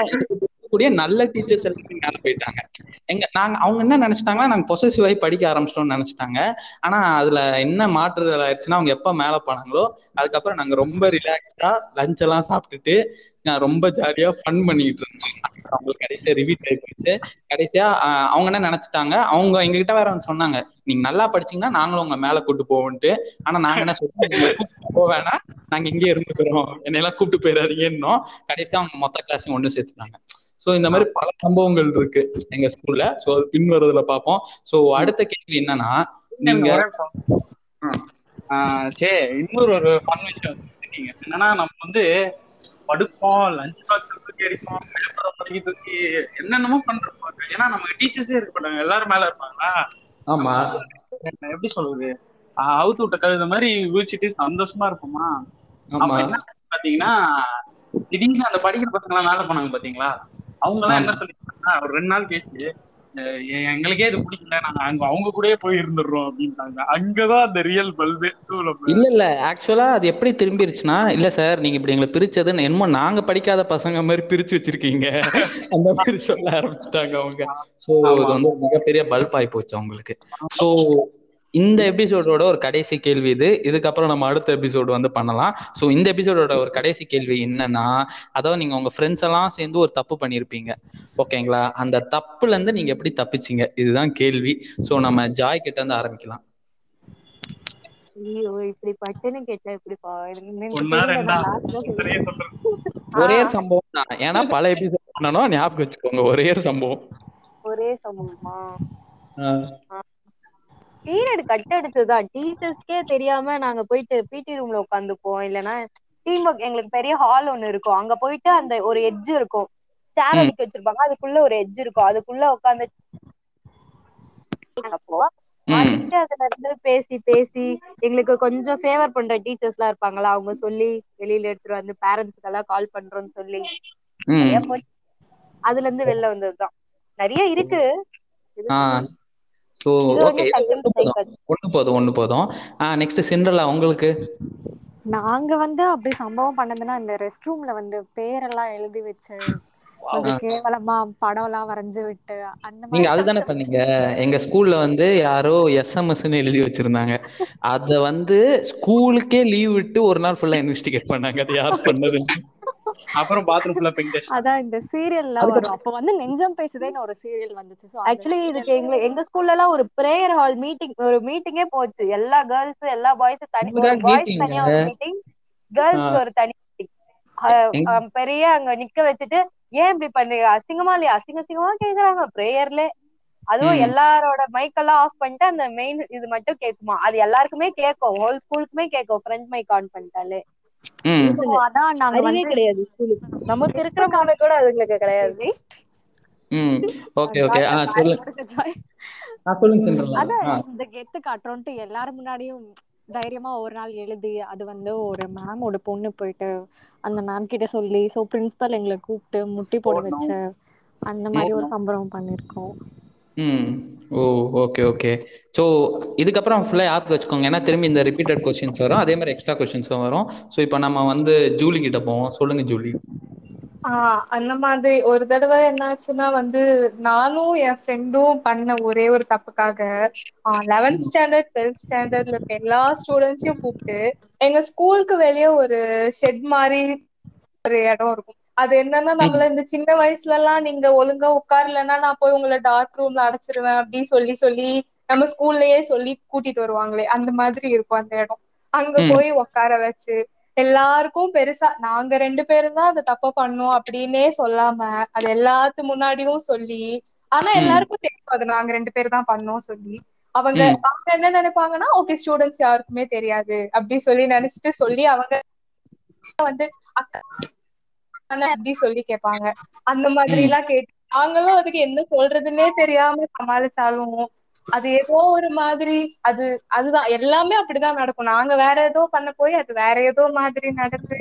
கூடிய நல்ல டீச்சர்ஸ் எல்லாமே மேல போயிட்டாங்க. எங்க நாங்க அவங்க என்ன நினைச்சிட்டாங்கன்னா நாங்க பொசசிவ் ஆகி படிக்க ஆரம்பிச்சிட்டோம்னு நினைச்சிட்டாங்க. ஆனா அதுல என்ன மாற்றுதல் ஆயிடுச்சுன்னா அவங்க எப்ப மேல போனாங்களோ அதுக்கப்புறம் நாங்க ரொம்ப ரிலாக்ஸ்டா லஞ்ச் எல்லாம் சாப்பிட்டுட்டு நான் ரொம்ப ஜாலியா ஃபன் பண்ணிட்டு இருந்தோம். அவங்களுக்கு கடைசியா ரிவீட் ஆகி போச்சு கடைசியா அவங்க என்ன நினைச்சிட்டாங்க? அவங்க எங்ககிட்ட வேற வந்து சொன்னாங்க. நீங்க நல்லா படிச்சீங்கன்னா நாங்களும் உங்க மேல கூட்டு போவோம்ட்டு ஆனா நாங்க என்ன சொல்றோம்? போக வேணாம். நாங்க இங்கே இருந்துக்கிறோம் என்னையெல்லாம் கூப்பிட்டு போயிடாதீங்கன்னோம் கடைசியா அவங்க மொத்த கிளாஸையும் ஒண்ணு சேர்த்துட்டாங்க. சோ இந்த மாதிரி பல சம்பவங்கள் இருக்கு எங்க ஸ்கூல்ல சோ அது பின் வருதுல பாப்போம். சோ அடுத்த கேள்வி என்னன்னா நீங்க சரி இன்னொரு ஒரு ஃபன் விஷயம் என்னன்னா நம்ம வந்து படுப்போம் லஞ்ச் பாக்ஸ் தூக்கி அடிப்போம் பேப்பரை தூக்கி தூக்கி என்னென்னமோ பண்றோம் ஏன்னா நமக்கு டீச்சர்ஸே இருக்க மாட்டாங்க. எல்லாரும் மேல இருப்பாங்களா? ஆமா. எப்படி சொல்றது? அவுத்து விட்ட கழுத மாதிரி வீழ்ச்சிட்டு சந்தோஷமா இருப்போமா? அப்ப என்ன பாத்தீங்கன்னா திடீர்னு அந்த படிக்கிற பசங்க எல்லாம் மேல போனாங்க பாத்தீங்களா? அவங்க எல்லாம் என்ன சொல்லிருக்காங்கன்னா ஒரு ரெண்டு நாள் எ- எங்களுக்கே இது பிடிக்கல. நாங்க அங்க அவங்க கூடயே போய் இருந்துடுறோம் அப்படின்ட்டாங்க அங்கதான் அந்த ரியல் பல்பே இல்ல இல்ல. ஆக்சுவலா அது எப்படி திரும்பிருச்சுன்னா இல்ல சார் நீங்க இப்படி எங்களை பிரிச்சதுன்னு என்னமோ நாங்க படிக்காத பசங்க மாதிரி பிரிச்சு வச்சிருக்கீங்க. அந்த மாதிரி சொல்ல ஆரம்பிச்சுட்டாங்க அவங்க. சோ இது வந்து மிகப்பெரிய பல்ப் ஆகி போச்சு அவங்களுக்கு. சோ இந்த எபிசோடோட ஒரு கடைசி கேள்வி இது. இதுக்கப்புறம் நம்ம அடுத்த எபிசோடு வந்து பண்ணலாம். சோ இந்த எபிசோடோட ஒரு கடைசி கேள்வி என்னன்னா அதாவது நீங்க உங்க ஃப்ரெண்ட்ஸ் எல்லாம் சேர்ந்து ஒரு தப்பு பண்ணிருப்பீங்க. ஓகேங்களா அந்த தப்புல இருந்து நீங்க எப்படி தப்பிச்சீங்க? இதுதான் கேள்வி. சோ நம்ம ஜாய் கிட்ட இருந்து ஆரம்பிக்கலாம் ஒரே. சம்பவம். தான். ஏன்னா பல எபிசோட் பண்ணணும் ஞாபகம் வச்சுக்கோங்க. ஒரே சம்பவம். ஒரே சம்பவமா? ஆஹ் பீரியட் கட் அடிச்சதுதான் டீச்சர்ஸ்க்கே தெரியாம நாங்க போயிட்டு பிடி ரூம்ல உட்காந்துப்போம் இல்லைன்னா டீம் ஒர்க் எங்களுக்கு பெரிய ஹால் ஒண்ணு இருக்கும். அங்க போயிட்டு அந்த ஒரு எட்ஜ் இருக்கும். சேர். அடிக்க வச்சிருப்பாங்க. அதுக்குள்ள ஒரு எட்ஜ் இருக்கும். அதுக்குள்ள உட்காந்து அதுல இருந்து பேசி பேசி எங்களுக்கு கொஞ்சம் ஃபேவர் பண்ற டீச்சர்ஸ் எல்லாம் இருப்பாங்களா அவங்க சொல்லி வெளியில எடுத்துட்டு வந்து பேரண்ட்ஸ்க்கு எல்லாம் கால் பண்றோம்னு சொல்லி. அதுல இருந்து வெளில வந்ததுதான். நிறைய இருக்கு. ஸோ ஓகே ஒண்ணு போதும். ஒண்ணு போதும் நெக்ஸ்ட் சிண்ட்ரலா உங்களுக்கு? நாங்க வந்து அப்படி சம்பவம் பண்ணதுன்னா இந்த ரெஸ்ட் ரூம்ல வந்து பேரெல்லாம் எழுதி வச்சு கேவலமா படம் எல்லாம் வரைஞ்சு விட்டு அந்த நீங்க அதுதானே பண்ணீங்க. எங்க ஸ்கூல்ல வந்து யாரோ எஸ்எம்எஸ்ன்னு எழுதி வச்சிருந்தாங்க. அத வந்து ஸ்கூலுக்கே லீவ் விட்டு ஒரு நாள் ஃபுல்லா இன்வெஸ்டிகேட் பண்ணாங்க. அது யார் பண்ணதுன்னு. அப்புறம் பாத்ரூம் ஃபுல்லா பெயிண்ட் அதான் இந்த சீரியல்ல வரும். அப்ப வந்து நெஞ்சம் பேசுதேன்னு ஒரு சீரியல் வந்துச்சு. அந்த ஆக்சுவலி இதுக்கு எங்க எங்க ஸ்கூல்ல எல்லாம் ஒரு பிரேயர் ஹால் மீட்டிங் ஒரு மீட்டிங்கே போச்சு. எல்லா கேர்ள்ஸ் எல்லா பாய்ஸ் தனி பாய்ஸ் meeting தனியா ஒரு மீட்டிங் கேர்ள்ஸ்க்கு ஒரு தனி மீட்டிங் பெரிய அங்க நிக்க வச்சுட்டு ஏன் இப்படி பண்ணீங்க அசிங்கமா இல்லையா? அசிங்க அசிங்கமா கேக்குறாங்க. பிரேயர்ல அதுவும். எல்லாரோட மைக் எல்லாம் ஆஃப் பண்ணிட்டு அந்த மெயின் இது மட்டும் கேக்குமா? அது எல்லாருக்குமே கேக்கும். ஹோல் ஸ்கூலுக்குமே கேக்கும். ஃப்ரண்ட் மைக் ஆன் பண்ணிட்டாலே. அதான் நாங்க அறிவே வந்து கிடையாது ஸ்கூலுக்கு நமக்கு இருக்கிற மூளை கூட அதுங்களுக்கு கிடையாது. ம். Okay okay. ஆ சொல்லு. ஜாய் ஆ சொல்லுங்க சிண்ட்ரலா அதான் இந்த கெத்து காட்டுறோன்ட்டு எல்லாரும் முன்னாடியும் தைரியமா ஒரு நாள் எழுதி அது வந்து ஒரு மேமோட பொண்ணு போயிட்டு அந்த மேம் கிட்ட சொல்லி ஸோ பிரின்சிபல் எங்களை கூப்பிட்டு முட்டி போட. வச்ச அந்த மாதிரி ஒரு சம்பவம் பண்ணிருக்கோம். ம். ஓ ஓகே ஓகே ஸோ இதுக்கப்புறம் ஃபுல்லாக யாருக்கு வச்சுக்கோங்க? ஏன்னா திரும்பி இந்த ரிப்பீட்டட் கொஸ்டின்ஸ் வரும். அதே மாதிரி எக்ஸ்ட்ரா கொஸ்டின்ஸும் வரும். ஸோ இப்போ நம்ம வந்து ஜூலி கிட்ட போவோம். சொல்லுங்க ஜூலி. அந்த மாதிரி ஒரு தடவை என்னாச்சுன்னா வந்து நானும் என் ஃப்ரெண்டும் பண்ண ஒரே ஒரு தப்புக்காக லெவன்த் ஸ்டாண்டர்ட் டுவெல்த் ஸ்டாண்டர்ட்ல இருக்க எல்லா ஸ்டூடெண்ட்ஸையும் கூப்பிட்டு எங்க ஸ்கூலுக்கு வெளியே ஒரு ஷெட் மாதிரி ஒரு இடம் இருக்கும். அது என்னன்னா நம்மள இந்த சின்ன வயசுல எல்லாம் நீங்க ஒழுங்கா உட்காரலன்னா நான் போய் உங்களை டார்க் ரூம்ல அடைச்சிருவேன் அப்படின்னு சொல்லி சொல்லி நம்ம ஸ்கூல்லயே சொல்லி கூட்டிட்டு வருவாங்களே அந்த மாதிரி இருக்கும் அந்த இடம் அங்க. போய் உட்கார வச்சு எல்லாருக்கும் பெருசா நாங்க ரெண்டு பேரும் தான் அந்த தப்ப பண்ணோம் அப்படின்னே சொல்லாம அது எல்லாத்து முன்னாடியும் சொல்லி ஆனா. எல்லாருக்கும் தெரியும் அது நாங்க ரெண்டு பேரும் தான் பண்ணோம் சொல்லி அவங்க. அவங்க என்ன நினைப்பாங்கன்னா ஓகே ஸ்டூடெண்ட்ஸ் யாருக்குமே தெரியாது அப்படி சொல்லி நினைச்சிட்டு சொல்லி அவங்க வந்து அக்கா அண்ணா அப்படி சொல்லி கேட்பாங்க அந்த மாதிரி. எல்லாம் கேட்டு நாங்களும் அதுக்கு என்ன சொல்றதுன்னே தெரியாம சமாளிச்சாலும் அது ஏதோ ஒரு மாதிரி அது அதுதான். எல்லாமே அப்படிதான் நடக்கும். நாங்க வேற ஏதோ பண்ண போய் அது வேற ஏதோ மாதிரி நடந்து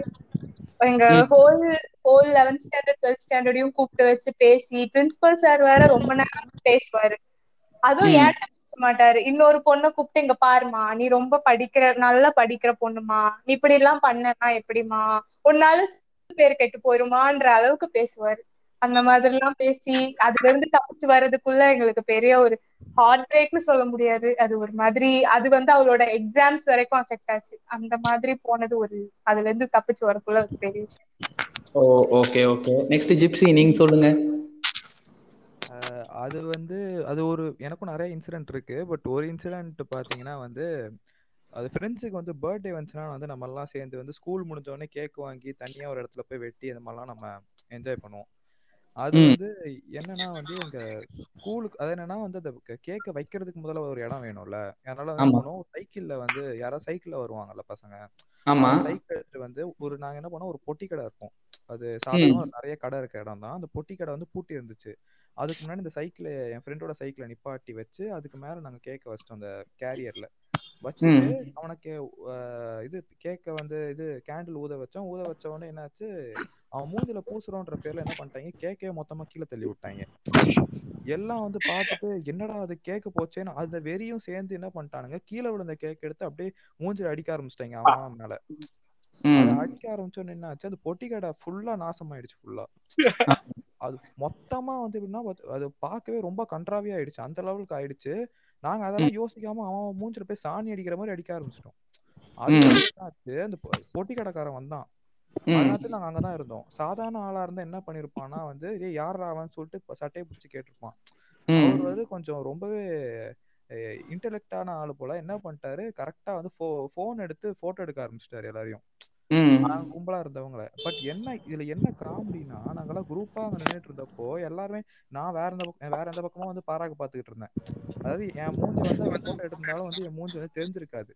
எங்க. Whole whole eleventh standard twelfth ஸ்டாண்டர்டையும் கூப்பிட்டு வச்சு பேசி பிரின்சிபல் சார் வேற ரொம்ப நேரம் பேசுவாரு. அதுவும் பேச மாட்டாரு. இன்னொரு பொண்ணை கூப்பிட்டு இங்க பாருமா நீ ரொம்ப படிக்கிற நல்லா படிக்கிற பொண்ணுமா நீ இப்படி எல்லாம் பண்ணனா எப்படிமா உன்னால பேர் கெட்டு போயிருமான்ற அளவுக்கு பேசுவாரு. அந்த மாதிரி எல்லாம் பேசி அதுல இருந்து தப்பிச்சு வர்றதுக்குள்ள எங்களுக்கு பெரிய ஒரு ஹார்ட் பிரேக்னு சொல்ல முடியாது. அது ஒரு மாதிரி அது வந்து அவளோட எக்ஸாம்ஸ் வரைக்கும் அஃபெக்ட் ஆச்சு. அந்த மாதிரி போனது ஒரு அதுல இருந்து தப்பிச்சு வரக்குள்ள ஒரு பெரிய விஷயம். Oh okay okay next Gypsy நீங்க சொல்லுங்க. அது வந்து அது ஒரு எனக்கும் நிறைய இன்சிடென்ட் இருக்கு. பட் ஒரு இன்சிடென்ட் பார்த்தீங்கன்னா வந்து அது ஃப்ரெண்ட்ஸுக்கு வந்து பர்த்டே வந்துச்சுன்னா வந்து நம்ம எல்லாம் சேர்ந்து வந்து ஸ்கூல் முடிஞ்ச உடனே கேக் வாங்கி தனியா ஒரு இடத்துல போய் வெட்டி அந்த மாதிரிலாம் நம்ம என்ஜாய் பண்ணுவோம். அது. வந்து என்னன்னா வந்து எங்க ஸ்கூலுக்கு அது என்னன்னா வந்து அந்த கேக்கை வைக்கிறதுக்கு முதல்ல ஒரு இடம் வேணும்ல. அதனால என்ன. பண்ணுவோம் சைக்கிள்ல வந்து யாராவது சைக்கிள்ல வருவாங்கல்ல பசங்க. சைக்கிள் எடுத்துட்டு வந்து ஒரு நாங்க என்ன பண்ணோம்? ஒரு பொட்டி கடை இருக்கும். அது சாதாரணமா ஒரு நிறைய கடை இருக்க இடம் தான். அந்த பொட்டி கடை வந்து பூட்டி இருந்துச்சு. அதுக்கு முன்னாடி இந்த சைக்கிள் என் ஃப்ரெண்டோட சைக்கிளை நிப்பாட்டி வச்சு அதுக்கு மேல நாங்க கேக்க வச்சிட்டோம் அந்த கேரியர்ல வச்சுட்டு. அவனுக்கு இது கேக்க வந்து இது கேண்டில் ஊத வச்சோம். ஊத வச்ச உடனே என்னாச்சு? அவன் மூஞ்சில பூசுறோன்ற பேர்ல என்ன பண்ணிட்டாங்க? கேக்கே மொத்தமா கீழே தள்ளி விட்டாங்க. எல்லாம் வந்து பார்த்துட்டு என்னடா அது கேக்கு போச்சேன்னு அந்த வெறியும் சேர்ந்து என்ன பண்ணிட்டானுங்க? கீழே விழுந்த கேக் எடுத்து அப்படியே மூஞ்சில அடிக்க ஆரம்பிச்சிட்டாங்க அவன் மேல. அடிக்க ஆரம்பிச்சோன்னு என்ன ஆச்சு அந்த பொட்டி கடை ஃபுல்லா நாசமாயிடுச்சு ஃபுல்லா அது மொத்தமா வந்து எப்படின்னா அது பார்க்கவே ரொம்ப கன்றாவியா ஆயிடுச்சு. அந்த லெவலுக்கு ஆயிடுச்சு. நாங்க அதெல்லாம் யோசிக்காம அவன் மூஞ்சில போய் சாணி அடிக்கிற மாதிரி அடிக்க ஆரம்பிச்சிட்டோம். அது அந்த பொட்டி கடைக்காரன் வந்தான். அதனால நாங்க அங்கதான் இருந்தோம். சாதாரண ஆளா இருந்தா என்ன பண்ணிருப்பான்னா வந்து ஏய் யாரா அவன்? சொல்லிட்டு சட்டையை பிடிச்சி கேட்டிருப்பான். அவர் வந்து கொஞ்சம் ரொம்பவே இன்டெலெக்டான ஆளு போல என்ன பண்ணிட்டாரு கரெக்டா வந்து போன் எடுத்து போட்டோ எடுக்க ஆரம்பிச்சிட்டாரு எல்லாரையும். நாங்க கும்பலா இருந்தவங்கள. பட் என்ன இதுல என்ன காமெடினா நாங்கெல்லாம் குரூப்பா அங்க நின்னுட்டு இருந்தப்போ எல்லாருமே நான் வேற எந்த பக்கம் வேற எந்த பக்கமா வந்து பாராக்கு பாத்துக்கிட்டு இருந்தேன். அதாவது என் மூஞ்சி வந்து அவன் போட்டோ எடுத்திருந்தாலும் வந்து என் மூஞ்சி வந்து தெரிஞ்சிருக்காது.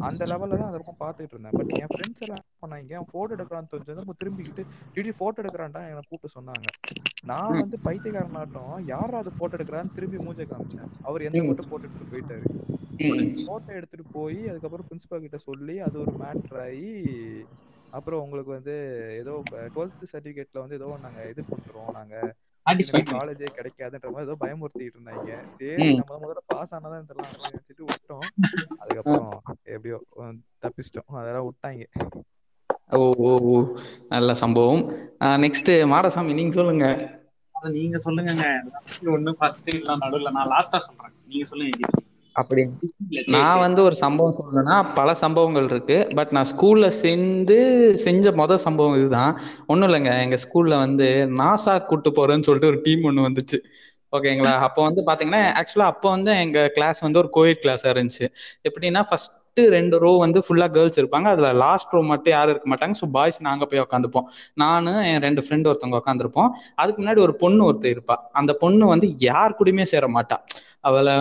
அந்த லெவல்ல தான் அந்த பக்கம் பாத்துக்கிட்டு இருந்தேன். பட் என் ஃப்ரெண்ட்ஸ் எல்லாம் பண்ணாங்க அவன் போட்டோ எடுக்கிறான்னு தெரிஞ்சது திரும்பிக்கிட்டு திடீர் போட்டோ எடுக்கிறான்டா என்னை கூப்பிட்டு சொன்னாங்க. நான் வந்து பைத்தியக்காரனாட்டம் யாரா அது போட்டோ எடுக்கிறான்னு திரும்பி மூஞ்ச காமிச்சேன். அவர் எந்த. மட்டும் போட்டோ எடுத்துட்டு போயிட்டாரு. போட்டோ எடுத்துட்டு போய் அதுக்கப்புறம் பிரின்சிபல் கிட்ட சொல்லி அது ஒரு மேட்ரு ஆகி அப்புறம் உங்களுக்கு வந்து ஏதோ டுவெல்த் சர்டிபிகேட்ல வந்து ஏதோ நாங்க இது பண்றோம் நாங்க காலேஜே கிடைக்காதுன்ற மாதிரி ஏதோ பயமுறுத்திட்டு இருந்தாங்க. சரி. நம்ம முதல்ல பாஸ் ஆனாதான் அப்படின்னு நினைச்சிட்டு விட்டோம். அதுக்கப்புறம் எப்படியோ தப்பிச்சிட்டோம். அதெல்லாம் விட்டாங்க. ஓ ஓ ஓ. நல்ல சம்பவம். நெக்ஸ்ட் மாடசாமி நீங்க சொல்லுங்க. நீங்க சொல்லுங்கங்க. ஒண்ணு ஃபர்ஸ்ட் இல்ல நடுவுல. நான் லாஸ்டா சொல்றேன். நீங்க சொல்லுங்க அப்படி. இல்ல, சரி, நான். வந்து ஒரு சம்பவம் சொல்லணும்னா பல சம்பவங்கள் இருக்கு. பட் நான் ஸ்கூல்ல சேர்ந்து செஞ்ச மொதல் சம்பவம் இதுதான். ஒன்றும் இல்லைங்க. எங்க ஸ்கூல்ல வந்து நாசா கூட்டு போறேன்னு சொல்லிட்டு ஒரு டீம் ஒன்று வந்துச்சு. ஓகேங்களா? அப்போ வந்து பாத்தீங்கன்னா ஆக்சுவலா அப்போ வந்து எங்க கிளாஸ் வந்து ஒரு கோவிட் கிளாஸா இருந்துச்சு. எப்படின்னா ஃபர்ஸ்ட் ரெண்டு ரோ வந்து ஃபுல்லா கேர்ள்ஸ் இருப்பாங்க. அதுல லாஸ்ட் ரோ மட்டும் யாரும் இருக்க மாட்டாங்க. ஸோ பாய்ஸ் நாங்க போய் உட்காந்துப்போம் நானு என் ரெண்டு ஃப்ரெண்டு ஒருத்தவங்க உட்காந்துருப்போம் அதுக்கு முன்னாடி ஒரு பொண்ணு ஒருத்தர் இருப்பா. அந்த பொண்ணு வந்து யார் கூடயுமே சேர மாட்டா. அவளை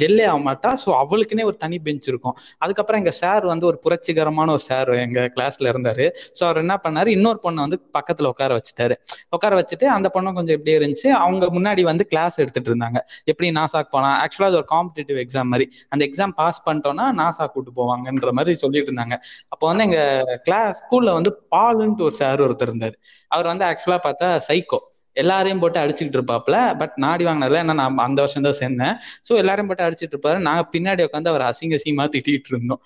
ஜெல்லே ஆக மாட்டா. ஸோ அவளுக்குன்னே ஒரு தனி பெஞ்ச் இருக்கும். அதுக்கப்புறம் எங்க சார் வந்து ஒரு புரட்சிகரமான ஒரு சார் எங்க கிளாஸ்ல இருந்தாரு. ஸோ அவர் என்ன பண்ணாரு? இன்னொரு பொண்ணை வந்து பக்கத்துல உட்கார வச்சுட்டாரு. உட்கார வச்சுட்டு அந்த பொண்ணு கொஞ்சம் இப்படியே இருந்துச்சு. அவங்க முன்னாடி வந்து கிளாஸ் எடுத்துட்டு இருந்தாங்க. எப்படி நாசாக் போனா? ஆக்சுவலா அது ஒரு காம்படிட்டிவ் எக்ஸாம் மாதிரி. அந்த எக்ஸாம் பாஸ் பண்ணிட்டோம்னா நாசா கூட்டு போவாங்கன்ற மாதிரி சொல்லிட்டு இருந்தாங்க. அப்போ வந்து எங்க கிளாஸ் ஸ்கூல்ல வந்து பாலுன்ட்டு ஒரு சார் ஒருத்தர் இருந்தாரு. அவர் வந்து ஆக்சுவலா பார்த்தா சைக்கோ எல்லாரையும் போட்டு அடிச்சுக்கிட்டு இருப்பாப்ல. பட் நாடி வாங்கினதுல என்ன நான் அந்த வருஷம் தான் சேர்ந்தேன். ஸோ எல்லாரையும் போட்டு அடிச்சிட்டு இருப்பாரு. நாங்க பின்னாடி உட்காந்து அவர் அசிங்க அசிங்கமா திட்டிட்டு இருந்தோம்.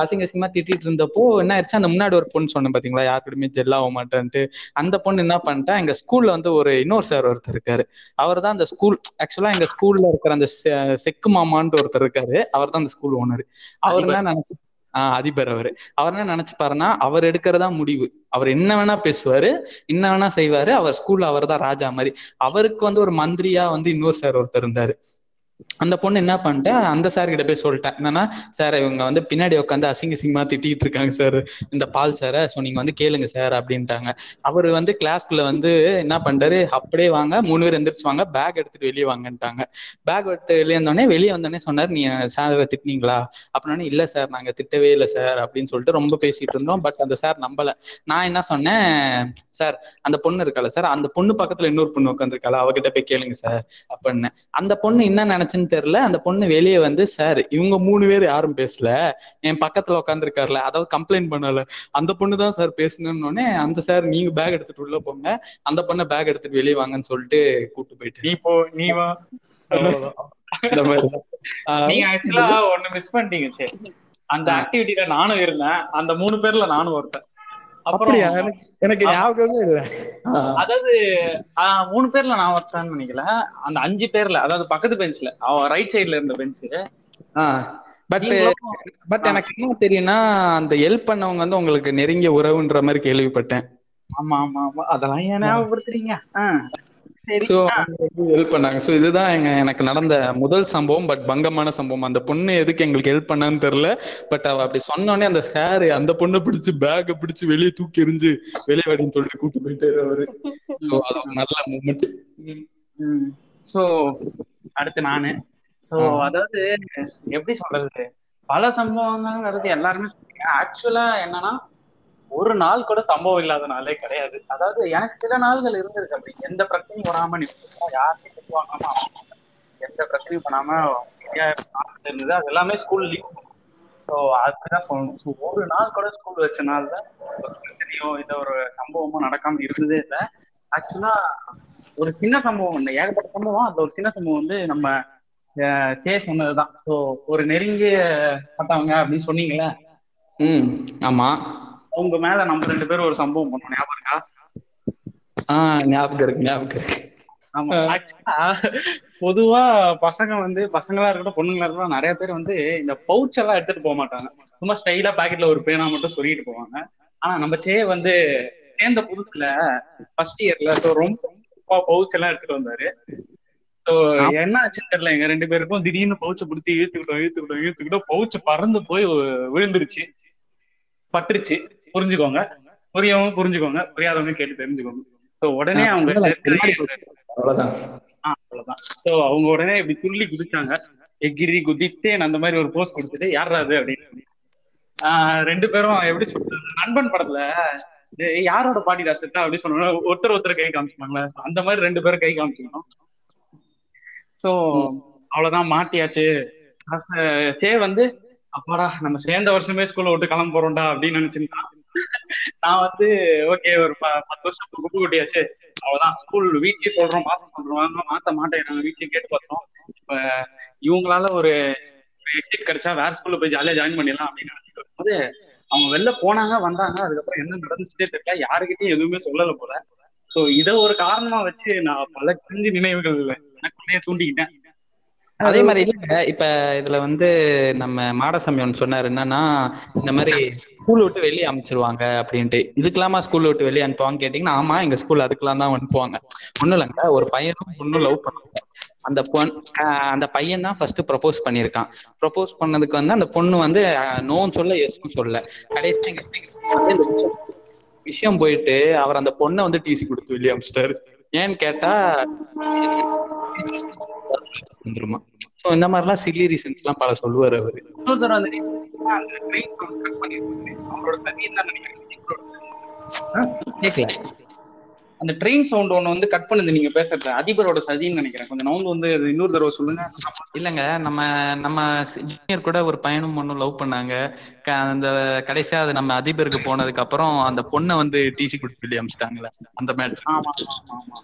அசிங்க அசிங்கமா திட்டிட்டு இருந்தப்போ என்ன ஆயிடுச்சு அந்த முன்னாடி ஒரு பொண்ணு சொன்னேன் பாத்தீங்களா யார் கூடயுமே ஜெல் ஆக மாட்டேன்ட்டு. அந்த பொண்ணு என்ன பண்ணிட்டா எங்க ஸ்கூல்ல வந்து ஒரு இன்னொரு சார் ஒருத்தர் இருக்காரு. அவர் தான் அந்த ஸ்கூல் ஆக்சுவலா எங்க ஸ்கூல்ல இருக்கிற அந்த செ- செக்கு மாமான்ட்டு ஒருத்தர் இருக்காரு. அவர் தான் அந்த ஸ்கூல் ஓனர் அவர் என்ன நினைச்சு அதிபர் அவரு. அவர் என்ன நினைச்சுப்பாருன்னா அவர் எடுக்கிறதா முடிவு. அவர் என்ன வேணா பேசுவாரு என்ன வேணா செய்வாரு அவர் ஸ்கூல்ல அவர் தான் ராஜா மாதிரி. அவருக்கு வந்து ஒரு மந்திரியா வந்து இன்னொரு சார் ஒருத்தர் இருந்தாரு. அந்த பொண்ணு என்ன பண்ணிட்டேன் அந்த சார் கிட்ட போய் சொல்லிட்டேன் என்னன்னா சார் இவங்க வந்து பின்னாடி உட்காந்து அசிங்க அசிங்கமா திட்டிட்டு இருக்காங்க சார் இந்த பால் சாரை ஸோ நீங்க வந்து கேளுங்க சார் அப்படின்ட்டாங்க. அவர் வந்து கிளாஸ்க்குள்ள வந்து என்ன பண்றாரு அப்படியே வாங்க. மூணு பேர் எந்திரிச்சு வாங்க. பேக் எடுத்துட்டு வெளியே வாங்கன்ட்டாங்க. பேக் எடுத்து வெளியே வந்தோடனே வெளியே வந்தோடனே சொன்னார் நீ சாரை திட்டினீங்களா? அப்படின்னே இல்ல சார் நாங்க திட்டவே இல்லை சார் அப்படின்னு சொல்லிட்டு ரொம்ப பேசிட்டு இருந்தோம். பட் அந்த சார் நம்பல. நான் என்ன சொன்னேன் சார் அந்த பொண்ணு இருக்கால சார் அந்த பொண்ணு பக்கத்துல இன்னொரு பொண்ணு உட்காந்துருக்கால அவகிட்ட போய் கேளுங்க சார் அப்படின்னு. அந்த பொண்ணு என்ன நினைச்சுன்னு தெரியல. அந்த பொண்ணு வெளியே வந்து சார் இவங்க மூணு பேர் யாரும் பேசல. என் பக்கத்துல உட்காந்துருக்காருல அதாவது கம்ப்ளைண்ட் பண்ணல. அந்த பொண்ணு தான் சார் பேசணும்னு அந்த சார் நீங்க பேக் எடுத்துட்டு உள்ள போங்க. அந்த பொண்ணை பேக் எடுத்துட்டு வெளியே வாங்கன்னு சொல்லிட்டு கூட்டு போயிட்டு நீ போ நீ வா. நீங்க ஆக்சுவலா ஒண்ணு மிஸ் பண்ணிட்டீங்க சரி. அந்த. ஆக்டிவிட்டில நானும் இருந்தேன். அந்த மூணு பேர்ல நானும் ஒருத்தன். அப்படியா? எனக்கு ஞாபகமே இல்லை. அதாவது மூணு பேர்ல நான் ஒருத்தன் நினைக்கல. அந்த அஞ்சு பேர்ல அதாவது பக்கத்து பெஞ்ச்ல அவன் ரைட் சைடுல இருந்த பெஞ்சு பட் பட் எனக்கு என்ன தெரியும்னா அந்த ஹெல்ப் பண்ணவங்க வந்து உங்களுக்கு நெருங்கிய உறவுன்ற மாதிரி கேள்விப்பட்டேன். ஆமா ஆமா ஆமா. அதெல்லாம் ஏன் ஞாபகப்படுத்துறீங்க? சோ ஹெல்ப் பண்ணாங்க. சோ இதுதான் எங்க எனக்கு நடந்த முதல் சம்பவம் பட் பங்கமான சம்பவம். அந்த பொண்ணு எதுக்கு எங்களுக்கு ஹெல்ப் பண்ணான்னு தெரியல. பட் அவ அப்படி சொன்னோடனே அந்த சார் அந்த பொண்ணை பிடிச்சு பேக பிடிச்சு வெளியே தூக்கி எறிஞ்சு வெளியே வாடின்னு சொல்லிட்டு கூட்டு போயிட்டாரு அவரு. சோ அது ஒரு நல்ல மூமெண்ட் சோ அடுத்து நானு. சோ. அதாவது எப்படி சொல்றது? பல சம்பவங்கள்ங்கிறது எல்லாருமே சொல்றீங்க. ஆக்சுவலா என்னன்னா ஒரு நாள் கூட சம்பவம் இல்லாத நாளே கிடையாது. அதாவது எனக்கு சில நாள்கள் இருந்திருக்கு அப்படி. எந்த பிரச்சனையும் வராம நிற்கும் யார்கிட்ட திட்டு வாங்காம எந்த பிரச்சனையும் பண்ணாம இருந்தது அது எல்லாமே ஸ்கூல் லீவ் ஸோ அதுதான் சொல்லணும். ஸோ ஒரு நாள் கூட ஸ்கூல் வச்ச நாள்ல ஒரு பிரச்சனையோ இல்லை ஒரு சம்பவமோ நடக்காம இருந்ததே இல்லை. ஆக்சுவலா ஒரு சின்ன சம்பவம் இல்லை ஏகப்பட்ட சம்பவம். அந்த ஒரு சின்ன சம்பவம் வந்து நம்ம சே சொன்னதுதான். ஸோ ஒரு நெருங்கிய பார்த்தவங்க அப்படின்னு சொன்னீங்களே ம் ஆமா. அவங்க மேல நம்ம ரெண்டு பேரும் ஒரு சம்பவம் பண்ணோம். ஞாபகம் இருக்கா? ஆ ஞாபகம் இருக்கு ஞாபகம் இருக்கு. ஆமா. பொதுவா பசங்க வந்து பசங்களா இருக்கட்டும் பொண்ணுங்களா இருக்கட்டும் நிறைய பேர் வந்து இந்த பவுச் எல்லாம் எடுத்துட்டு போக மாட்டாங்க. சும்மா ஸ்டைலா பாக்கெட்ல ஒரு பேனா மட்டும் சொல்லிட்டு போவாங்க. ஆனா நம்ம சே வந்து சேர்ந்த புதுசுல ஃபர்ஸ்ட் இயர்ல ஸோ ரொம்ப பவுச் எல்லாம் எடுத்துட்டு வந்தாரு. ஸோ என்ன ஆச்சுன்னு தெரியல எங்க ரெண்டு பேருக்கும் திடீர்னு பவுச்சை பிடிச்சி இழுத்துக்கிட்டோம் இழுத்துக்கிட்டோம் இழுத்துக்கிட்டோம் பவுச் பறந்து போய் விழுந்துருச்சு. பட்டுருச்சு. புரிஞ்சுக்கோங்க. புரியவங்க புரிஞ்சுக்கோங்க. புரியாதவங்க கேட்டு தெரிஞ்சுக்கோங்க. ஸோ உடனே அவங்க. அவ்வளவுதான். அவங்க உடனே இப்படி துள்ளி குதிச்சாங்க. எகிரி குதித்தேன் அந்த மாதிரி ஒரு போஸ் கொடுத்துட்டு யாரா அது அப்படின்னு. ரெண்டு பேரும் எப்படி சொல்றது? நண்பன் படத்துல யாரோட பாடி ரசத்தா அப்படின்னு சொன்னா ஒருத்தர் ஒருத்தர் கை காமிச்சுப்பாங்களே. அந்த மாதிரி ரெண்டு பேரும் கை காமிச்சுக்கணும். சோ அவ்வளவுதான் மாட்டியாச்சு. சே வந்து அப்பாடா நம்ம சேர்ந்த வருஷமே ஸ்கூல்ல விட்டு கிளம்ப போறோம்டா அப்படின்னு நினைச்சிருந்தான். நான் வந்து ஓகே ஒரு பத்து வருஷம் குப்பு கூட்டியாச்சு. அவ்வளவுதான். ஸ்கூல் வீட்லயே சொல்றோம் மாத்த சொல்றோம். மாத்த மாட்டேங்கிறாங்க வீட்லயே கேட்டு பார்த்தோம். இப்ப இவங்களால ஒரு எக்ஸிட் கிடைச்சா வேற ஸ்கூல்ல போய் ஜாலியா ஜாயின் பண்ணிடலாம் அப்படின்னு நினைச்சிட்டு இருக்கும்போது அவங்க வெளில போனாங்க வந்தாங்க. அதுக்கப்புறம் என்ன நடந்துச்சுட்டே தெரியல. யாருக்கிட்டையும் எதுவுமே சொல்லல போல. சோ இத ஒரு காரணமா வச்சு நான் பல கிரிஞ்சு நினைவுகள் எனக்குள்ளேயே தூண்டிக்கிட்டேன். அதே மாதிரி இல்ல. இப்ப இதுல வந்து நம்ம மாடசாமி ஒன்று சொன்னாரு. என்னன்னா இந்த மாதிரி ஸ்கூல் விட்டு வெளியே அனுப்பிச்சிருவாங்க அப்படின்ட்டு. இதுக்கெல்லாமா ஸ்கூல் விட்டு வெளியே அனுப்புவாங்க கேட்டீங்கன்னா ஆமா எங்க ஸ்கூல் அதுக்கெல்லாம் தான் அனுப்புவாங்க. ஒண்ணும் இல்லைங்க. ஒரு பையனும் பொண்ணும் லவ் பண்ணுவாங்க. அந்த பொண் அந்த பையன் தான் ஃபர்ஸ்ட் ப்ரப்போஸ் பண்ணியிருக்கான். ப்ரப்போஸ் பண்ணதுக்கு வந்து அந்த பொண்ணு வந்து நோன்னு சொல்ல எஸ்ன்னு சொல்ல. கடைசியா எங்க வந்து இந்த விஷயம் போயிட்டு அவர் அந்த பொண்ணை வந்து டிசி கொடுத்து வெளியே அனுப்பிச்சிட்டாரு ஏன்னு கேட்டா வந்துருமா. சோ இந்த மாதிரிலாம் சில்லி ரீசன்ஸ் எல்லாம் பல சொல்லுவாரு அவரு. அந்த ட்ரெயின் சவுண்ட் ஒண்ணு வந்து கட் பண்ணுது நீங்க பேசுறது. அதிபரோட சதின்னு நினைக்கிறேன். கொஞ்சம் நவுந்து வந்து இன்னொரு தடவை சொல்லுங்க. இல்லங்க நம்ம நம்ம ஜூனியர் கூட ஒரு பையனும் பொண்ணும் லவ் பண்ணாங்க. அந்த கடைசியா அது நம்ம அதிபருக்கு போனதுக்கு அப்புறம் அந்த பொண்ணை வந்து டிசி கொடுத்து வெளியே அமிச்சிட்டாங்களே அந்த மேட்ரு ஆமா ஆமா ஆமா.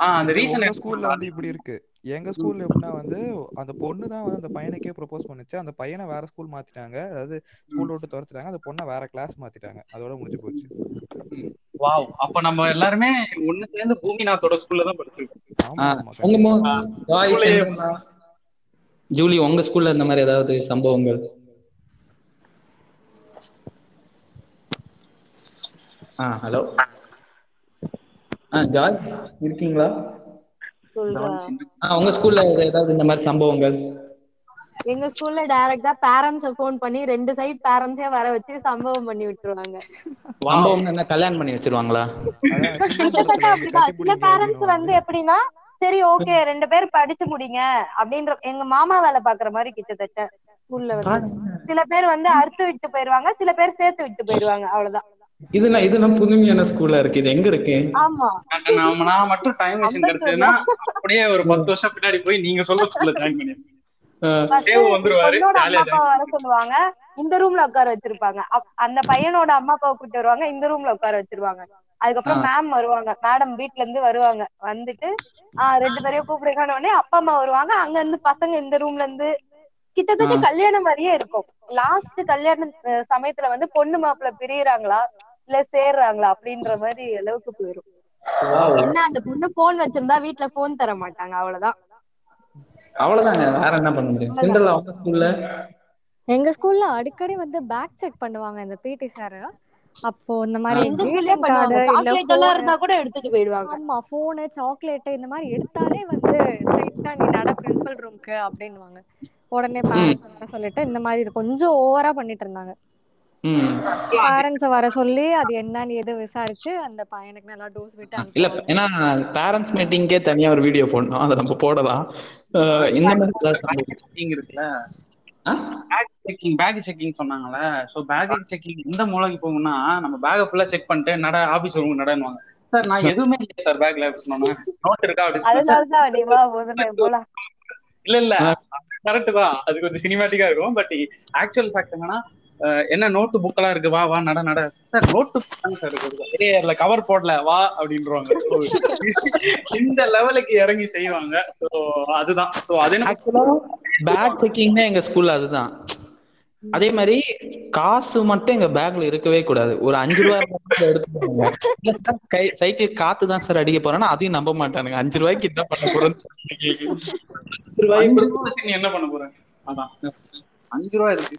ஆ அந்த ரீசன் ஸ்கூல்ல வந்து இப்படி இருக்கு. எங்க ஸ்கூல்ல எப்படின்னா வந்து அந்த பொண்ணு தான் வந்து அந்த பையனுக்கே ப்ரொபோஸ் பண்ணுச்சு. அந்த பையனை வேற ஸ்கூல் மாத்திட்டாங்க. அதாவது ஸ்கூல் விட்டு துரத்துட்டாங்க. அந்த பொண்ணை வேற கிளாஸ் மாத்திட்டாங்க. அதோட முடிஞ்சு போச்சு. வாவ். அப்ப நம்ம எல்லாருமே ஒண்ணு சேர்ந்து பூமிநாத்தோட ஸ்கூல்ல தான் படிச்சிருக்கோம்? ஜூலி உங்க ஸ்கூல்ல இந்த மாதிரி ஏதாவது சம்பவங்கள்? ஆ ஹலோ. ஆ ஜாய் இருக்கீங்களா? உங்க ஸ்கூல்ல ஏதாவது இந்த மாதிரி சம்பவங்கள்? எங்க ஸ்கூல்ல டைரக்டா பேரண்ட்ஸ ஃபோன் பண்ணி ரெண்டு சைடு பேரண்ட்ஸே வர வச்சு சம்பவம் பண்ணி விட்டுருவாங்க. சம்பவம் என்ன கல்யாணம் பண்ணி வச்சிருவாங்களா? சில பேரண்ட்ஸ் வந்து எப்படின்னா சரி ஓகே ரெண்டு பேரும் படிச்சு முடிங்க அப்படின்ற எங்க மாமா வேலை பாக்குற மாதிரி கிட்டத்தட்ட ஸ்கூல்ல வந்து. சில பேர் வந்து அறுத்து விட்டு போயிருவாங்க சில பேர் சேர்த்து விட்டு போயிருவாங்க அவ்வளவுதான். இதுனா இதுனா புதுமையான ஸ்கூலா இருக்கு. இது எங்க இருக்கு? ஆமா. நாம நான் மட்டும் டைம் மிஷின் கிடைச்சதுன்னா அப்படியே ஒரு பத்து வருஷம் பின்னாடி போய் நீங்க சொல்ல ஸ்கூல்ல ஜாயின் சொல்லுவாங்க. இந்த ரூம்ல உட்கார வச்சிருப்பாங்க. அப்- அந்த பையனோட அம்மா அப்பாவை கூட்டு வருவாங்க. இந்த ரூம்ல உட்கார வச்சிருவாங்க. அதுக்கப்புறம் மேம் வருவாங்க. மேடம் வீட்ல இருந்து வருவாங்க. வந்துட்டு ஆஹ் ரெண்டு பேரையும் கூப்பிடுங்கன்னு உடனே அப்பா அம்மா வருவாங்க. அங்க இருந்து பசங்க இந்த ரூம்ல இருந்து கிட்டத்தட்ட. கல்யாணம் மாதிரியே இருக்கும். லாஸ்ட் கல்யாண சமயத்துல வந்து பொண்ணு மாப்பிள்ளை பிரியறாங்களா? இல்ல சேர்றாங்களா அப்படின்ற மாதிரி அளவுக்கு போயிரும். என்ன அந்த பொண்ணு போன் வச்சிருந்தா வீட்ல போன் தர மாட்டாங்க அவ்வளவுதான். அவ்வளவுதாங்க வேற என்ன பண்ண முடியும்? சிண்டர்லா உங்க ஸ்கூல்ல எங்க ஸ்கூல்ல அடிக்கடி வந்து பேக் செக் பண்ணுவாங்க இந்த பிடி சார் அப்போ இந்த மாதிரி card பண்ணுவாங்க. இல்ல சாக்லேட் எல்லாம் phone- இருந்தா கூட எடுத்துட்டு போயிடுவாங்க. ஆமா போனு சாக்லேட் இந்த மாதிரி எடுத்தாலே வந்து ஸ்ட்ரைட்டா நீ நட பிரின்சிபல் ரூம்க்கு அப்படின்னுவாங்க. உடனே பேரண்ட்ஸ் வர சொல்லிட்டு இந்த மாதிரி கொஞ்சம் ஓவரா பண்ணிட்டு இருந்தாங்க. பேரண்ட்ஸ வர சொல்லி அது என்னன்னு எது விசாரிச்சு அந்த பையனுக்கு நல்லா டோஸ் விட்டு இல்ல ஏன்னா பேரண்ட்ஸ் மீட்டிங்கே தனியா ஒரு வீடியோ போடணும். அதை நம்ம போடலாம். இந்த மாதிரி இருக்குல்ல? பேக் செக்கிங் பேக் செக்கிங் சொன்னாங்கல்ல? சோ பேக் செக்கிங் எந்த மூலைக்கு போகும்னா நம்ம பேக்கை ஃபுல்லா செக் பண்ணிட்டு நட ஆபீஸ் ரூம் நடனுவாங்க சார் நான் எதுவுமே இல்லை சார் பேக்ல சொன்னேன் நோட் இருக்கா? அப்படி சொன்னேன். அதனாலதான் நீ வா முதல்ல போலாம். இல்ல இல்ல. கரெக்ட் தான். அது கொஞ்சம் சினிமேட்டிக்கா இருக்கும். பட் ஆக்சுவல் ஃபேக்ட் என்னன்னா என்ன நோட்டு புக்கெல்லாம் இருக்கு? வா வா நட நட. சார் நோட்டு புக் சார் இருக்கு. கவர் போடல. வா அப்படின்றவாங்க. இந்த லெவலுக்கு இறங்கி செய்வாங்க. ஸோ அதுதான். ஸோ அது பேக் செக்கிங்னா எங்க ஸ்கூல்ல அதுதான். அதே மாதிரி காசு மட்டும் எங்க பேக்ல இருக்கவே கூடாது. ஒரு அஞ்சு ரூபாய் எடுத்துக்கோங்க. கை சைக்கிள் காத்து தான் சார் அடிக்க போறேன்னா அதையும் நம்ப மாட்டானுங்க. அஞ்சு ரூபாய்க்கு என்ன பண்ண போறேன்னு அஞ்சு ரூபாய்க்கு அஞ்சு கொடுத்து- ரூபா வச்சு நீ என்ன பண்ண போற? அதான். அஞ்சு ரூபா இருக்கு.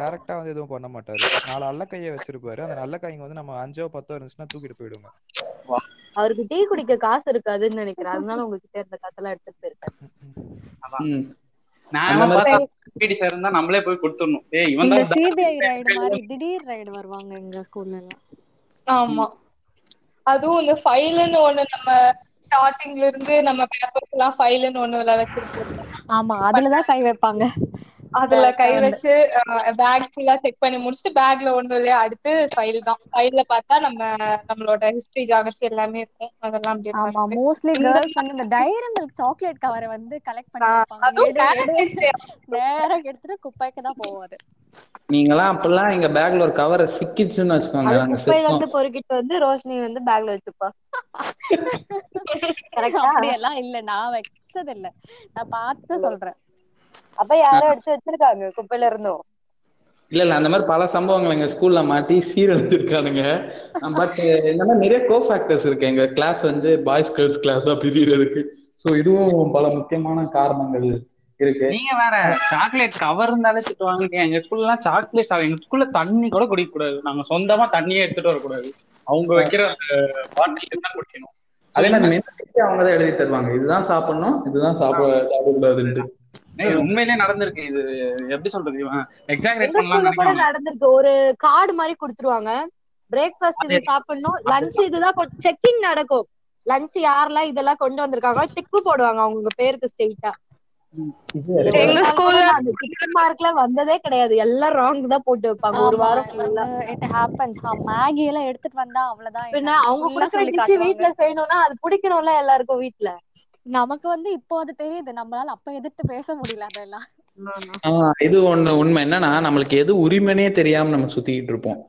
டேரக்டா வந்து எதுவும் பண்ண மாட்டாரு. நாலு அல்ல கையை வச்சிருப்பாரு. அந்த நல்ல கைங்க வந்து நம்ம அஞ்சோ பத்தோ இருந்துச்சுன்னா தூக்கிட்டு போயிடுங்க அவருக்கு டீ குடிக்க காசு இருக்காதுன்னு நினைக்கிறேன். அதனால உங்ககிட்ட இருந்த காசெல்லாம் எடுத்துட்டு போயிருக்காரு நம்மளே போய் கொடுத்துடணும். இந்த சிபிஐ ரைடு மாதிரி திடீர் ரைடு வருவாங்க எங்க ஸ்கூல்ல எல்லாம் ஆமா. அதுவும் இந்த ஃபைலுன்னு ஒண்ணு நம்ம ஸ்டார்டிங்ல இருந்து நம்ம பேப்பர்ஸ் எல்லாம் ஃபைலுன்னு ஒண்ணு வச்சிருக்கோம். ஆமா அதுலதான் கை வைப்பாங்க. அதுல கை. வச்சு பேக் ஃபுல்லா செக் பண்ணி முடிச்சுட்டு பேக்ல ஒண்ணும் இல்லையா அடுத்து ஃபைல் தான். ஃபைல்ல பார்த்தா நம்ம நம்மளோட ஹிஸ்டரி ஜாகிரபி எல்லாமே இருக்கும். அதெல்லாம் அப்படியே ஆமா. மோஸ்ட்லி கேர்ள்ஸ் வந்து இந்த டைரி மில்க் சாக்லேட் கவரை வந்து கலெக்ட் பண்ணி வைப்பாங்க. நேரா எடுத்துட்டு குப்பைக்கு தான் போவாது. நீங்களாம் அப்பெல்லாம் எங்க பேக்ல ஒரு கவர் சிக்கிச்சுன்னு வச்சுக்கோங்க. அது நாங்க குப்பையில இருந்து பொறுக்கிட்டு வந்து ரோஷினி வந்து பேக்ல வச்சுப்பா. கரெக்டா அப்படியெல்லாம் இல்ல. நான் வச்சது இல்ல நான் பார்த்து சொல்றேன். அப்ப யாரோ எடுத்து வச்சிருக்காங்க குப்பையில இருந்தும். இல்ல இல்ல அந்த மாதிரி பல சம்பவங்கள் எங்க ஸ்கூல்ல மாட்டி சீரழிச்சிருக்கானுங்க பட் இந்த மாதிரி நிறைய கோ ஃபேக்டர்ஸ் இருக்கு. எங்க கிளாஸ் வந்து பாய்ஸ் கேர்ள்ஸ் கிளாஸா பிரியறதுக்கு. சோ இதுவும் பல முக்கியமான காரணங்கள் இருக்கு. நீங்க வேற சாக்லேட் கவர் இருந்தாலே திட்டுவாங்க எங்க ஸ்கூல்ல எல்லாம் சாக்லேட் எங்க ஸ்கூல்ல தண்ணி கூட குடிக்க கூடாது நாங்க சொந்தமா தண்ணியே எடுத்துட்டு வரக்கூடாது. அவங்க வைக்கிற அந்த பாட்டில் தான் குடிக்கணும். அதே மாதிரி அவங்க தான் எழுதி தருவாங்க. இதுதான் சாப்பிடணும் இதுதான் சாப்பிட சாப்பிடக்கூடாதுன்ட்டு. ஏய், உண்மையிலேயே நடந்திருக்கு. இது எப்படி சொல்றது? எக்ஸாகரேட் பண்ணலாம் நடந்திருக்கு. ஒரு கார்டு மாதிரி கொடுத்துருவாங்க. பிரேக்ஃபாஸ்ட் இது சாப்பிடணும். லஞ்ச் இதுதான் செக்கிங் நடக்கும். லஞ்ச் யாரெல்லாம் இதெல்லாம் கொண்டு வந்திருக்காங்க டிக்கு போடுவாங்க அவங்க பேருக்கு ஸ்ட்ரெயிட்டா எங்க ஸ்கூல்ல மார்க்ல வந்ததே கிடையாது. எல்லாம் ராங் தான் போட்டு வைப்பாங்க. ஒரு வாரம் ஃபுல்லா இட் ஹேப்பன்ஸ் மேகி எல்லாம் எடுத்துட்டு வந்தா அவ்வளவுதான். பின்ன அவங்க கொடுக்குற சொல்லி டிஷ். வீட்ல செய்யணும்னா அது பிடிக்கணும்ல எல்லாருக்கும் வீட்ல. நமக்கு வந்து இப்போ அது தெரியுது. நம்மளால அப்ப எதிர்த்து பேச முடியல அதெல்லாம். இது ஒண்ணு உண்மை. என்னன்னா நம்மளுக்கு எது உரிமைனே தெரியாம நம்ம சுத்திக்கிட்டு இருப்போம்.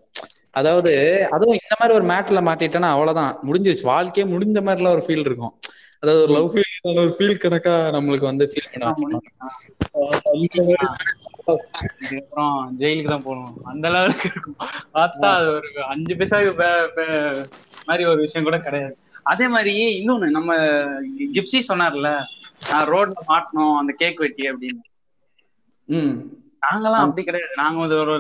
அதாவது அதுவும் இந்த மாதிரி ஒரு மேட்ல மாட்டிட்டேன்னா அவ்வளவுதான். முடிஞ்சிருச்சு. வாழ்க்கையே முடிஞ்ச மாதிரிலாம் ஒரு ஃபீல் இருக்கும். அதாவது ஒரு லவ் ஃபீல் ஒரு ஃபீல் கணக்கா நம்மளுக்கு வந்து ஃபீல் பண்ண அப்புறம் ஜெயிலுக்கு தான் போகணும். அந்த அளவுக்கு பார்த்தா அது ஒரு அஞ்சு பைசாக்கு பே- பே- மாதிரி ஒரு விஷயம் கூட கிடையாது. அதே மாதிரி இன்னொன்னு நம்ம கிப்சி சொன்னார்ல நான் ரோட்ல மாட்டணும் அந்த கேக் வெட்டி அப்படின்னு. ம். நாங்கெல்லாம் அப்படி கிடையாது. நாங்க வந்து ஒரு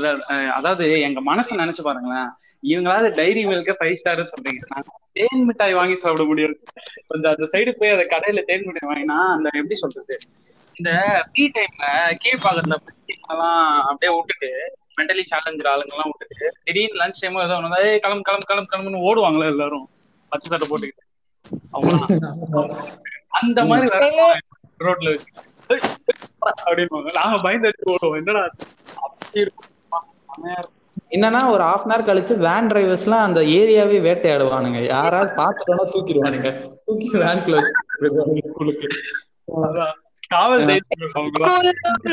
அதாவது எங்க மனசை நினைச்சு பாருங்களேன் இவங்களாவது டைரி மில்க்கு ஃபைவ் ஸ்டார் சொல்றீங்க. நாங்க தேன் மிட்டாய் வாங்கி சாப்பிட முடியாது கொஞ்சம் அந்த சைடு போய் அந்த கடையில தேன் மிட்டாய் வாங்கினா அந்த எப்படி சொல்றது? இந்த ஃப்ரீ டைம்ல கீழ்பாக்கத்துல எல்லாம் அப்படியே விட்டுட்டு மென்டலி சேலஞ்சர் ஆளுங்க எல்லாம் விட்டுட்டு திடீர்னு லஞ்ச் டைம் ஏதோ ஏய் கிளம்பு கிளம்பு கிளம்பு கிளம்புன்னு ஓடுவாங்களே எல்லாரும். பச்சை சட்டை போட்டுக்கிட்டு. அவங்க அந்த மாதிரி ரோட்ல அப்படின்னுவாங்க. நாங்க பயந்து ஓடுவோம். என்னடா அப்படி இருக்கும். என்னன்னா ஒரு ஹாஃப் அன் ஹவர் கழிச்சு வேன் டிரைவர்ஸ்லாம் அந்த ஏரியாவே வேட்டையாடுவானுங்க. யாராவது பார்த்துட்டோம்னா தூக்கிடுவானுங்க. தூக்கி வேன்குள்ள வச்சு ஸ்கூலுக்கு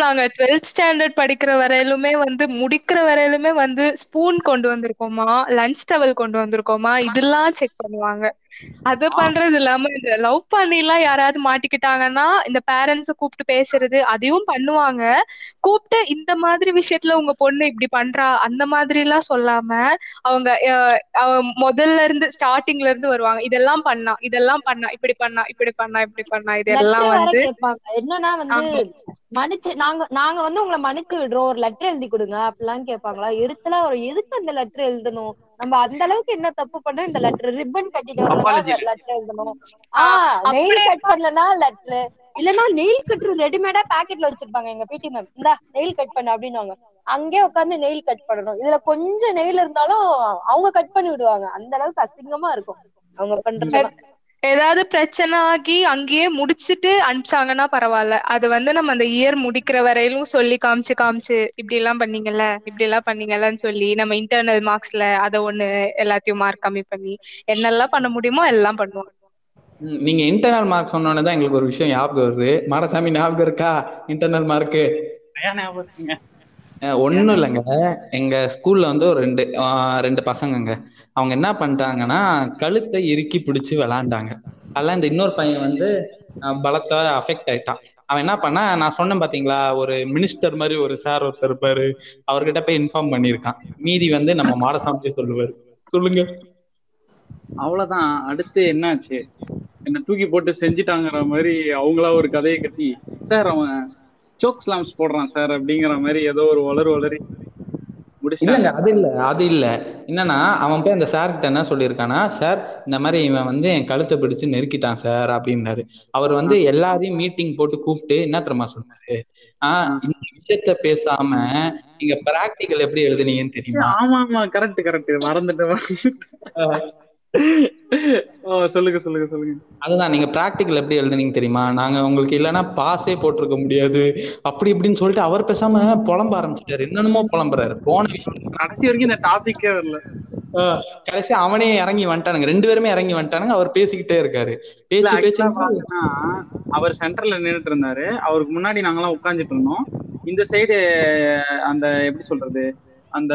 நாங்க டுவெல்த் ஸ்டாண்டர்ட் படிக்கிற வரையிலுமே வந்து முடிக்கிற வரையிலுமே வந்து ஸ்பூன் கொண்டு வந்திருக்கோமா லஞ்ச் டவல் கொண்டு வந்திருக்கோமா இதெல்லாம் செக் பண்ணுவாங்க. அது பண்றது இல்லாம இந்த லவ் பண்ணி எல்லாம் யாராவது மாட்டிக்கிட்டாங்கன்னா இந்த பேரண்ட்ஸ கூப்பிட்டு பேசுறது அதையும் பண்ணுவாங்க. கூப்பிட்டு இந்த மாதிரி விஷயத்துல உங்க பொண்ணு இப்படி பண்றா அந்த மாதிரி எல்லாம் சொல்லாம அவங்க முதல்ல இருந்து ஸ்டார்டிங்ல இருந்து வருவாங்க. இதெல்லாம் பண்ணா இதெல்லாம் பண்ணா இப்படி பண்ணா இப்படி பண்ணா இப்படி பண்ணா இதெல்லாம் வந்து கேட்பாங்க. என்னன்னா வந்து மன்னிச்சு நாங்க நாங்க வந்து உங்களை மன்னிச்சு விடுறோம். ஒரு லெட்டர் எழுதி கொடுங்க அப்படிலாம் கேட்பாங்களா? எரிச்சலா ஒரு எதுக்கு அந்த லெட்டர் எழுதணும்? நம்ம அந்த அளவுக்கு என்ன தப்பு பண்ணோம்? இந்த லெட்டர் ரிப்பன் கட்டிட்டு லெட்டர் எழுதணும்? ஆஹ் நெயில் கட் பண்ணலன்னா லெட்டர் இல்லன்னா நெயில் கட்டர் ரெடிமேடா பாக்கெட்ல வச்சிருப்பாங்க எங்க பிடி மேம் இந்தா நெயில் கட் பண்ண அப்படின்னுவாங்க. அங்கே உட்காந்து நெயில் கட் பண்ணணும். இதுல கொஞ்சம் நெயில் இருந்தாலும் அவங்க கட் பண்ணி விடுவாங்க. அந்த அளவுக்கு அசிங்கமா இருக்கும். அவங்க பண்றது ஏதாவது பிரச்சனை ஆகி அங்கேயே முடிச்சிட்டு அனுப்பிச்சாங்கன்னா பரவாயில்ல. அது வந்து நம்ம அந்த இயர் முடிக்கிற வரையிலும் சொல்லி காமிச்சு காமிச்சு இப்படி எல்லாம் பண்ணீங்கல்ல இப்படி எல்லாம் பண்ணீங்கல்லன்னு சொல்லி நம்ம இன்டர்னல் மார்க்ஸ்ல அத ஒண்ணு எல்லாத்தையும் மார்க் கம்மி பண்ணி என்னெல்லாம் பண்ண முடியுமோ எல்லாம் பண்ணுவோம். நீங்க இன்டர்னல் மார்க் சொன்னோன்னே தான் எங்களுக்கு ஒரு விஷயம் ஞாபகம் வருது. மாடசாமி ஞாபகம் இருக்கா? Internal mark? ஒன்றும் இல்லைங்க. எங்க ஸ்கூல்ல வந்து ஒரு ரெண்டு ரெண்டு பசங்கங்க. அவங்க என்ன பண்ணிட்டாங்கன்னா கழுத்தை இறுக்கி பிடிச்சு விளாண்டாங்க. அதெல்லாம் இந்த இன்னொரு பையன் வந்து பலத்த அஃபெக்ட் ஆயிட்டான். அவன் என்ன பண்ணா நான் சொன்னேன் பாத்தீங்களா ஒரு மினிஸ்டர் மாதிரி ஒரு சார் ஒருத்தர் இருப்பாரு. அவர்கிட்ட போய் இன்ஃபார்ம் பண்ணியிருக்கான். மீதி வந்து நம்ம மாடசாமியே சொல்லுவாரு. சொல்லுங்க. அவ்வளவுதான். அடுத்து என்னாச்சு? என்ன தூக்கி போட்டு செஞ்சுட்டாங்கிற மாதிரி அவங்களா ஒரு கதையை கட்டி சார் அவன் சோக் ஸ்லாம்ஸ் போடுறான் சார் அப்படிங்கிற மாதிரி ஏதோ ஒரு வளரு வளரி இல்லங்க அது இல்ல அது இல்ல. என்னன்னா அவன் போய் அந்த சார் கிட்ட என்ன சொல்லியிருக்கானா சார் இந்த மாதிரி இவன் வந்து என் கழுத்தை பிடிச்சு நெருக்கிட்டான் சார் அப்படின்னாரு. அவர் வந்து எல்லாரையும் மீட்டிங் போட்டு கூப்பிட்டு என்ன தெரியுமா சொன்னாரு? ஆஹ் இந்த விஷயத்த பேசாம நீங்க பிராக்டிக்கல் எப்படி எழுதுனீங்கன்னு தெரியுமா? ஆமா ஆமா கரெக்ட் கரெக்ட் மறந்துட்டேன் சொல்லுங்க சொல்லுங்க சொல்லுங்க. அதுதான் நீங்க பிராக்டிக்கல் எப்படி எழுதுனீங்க தெரியுமா? நாங்க உங்களுக்கு இல்லைன்னா பாஸே போட்டிருக்க முடியாது. அப்படி இப்படின்னு சொல்லிட்டு அவர் பேசாம புலம்ப ஆரம்பிச்சிட்டாரு. என்னென்னமோ புலம்புறாரு. போன விஷயம். கடைசி வரைக்கும் இந்த டாபிக்கே வரல. கடைசி அவனே இறங்கி வந்துட்டானுங்க. ரெண்டு பேருமே இறங்கி வந்துட்டானுங்க. அவர் பேசிக்கிட்டே இருக்காரு. பேச்சு பேச்சு. அவர் சென்டர்ல நின்னுட்டு இருந்தாரு. அவருக்கு முன்னாடி நாங்கெல்லாம் உட்கார்ந்துட்டு இருந்தோம். இந்த சைடு அந்த எப்படி சொல்றது? அந்த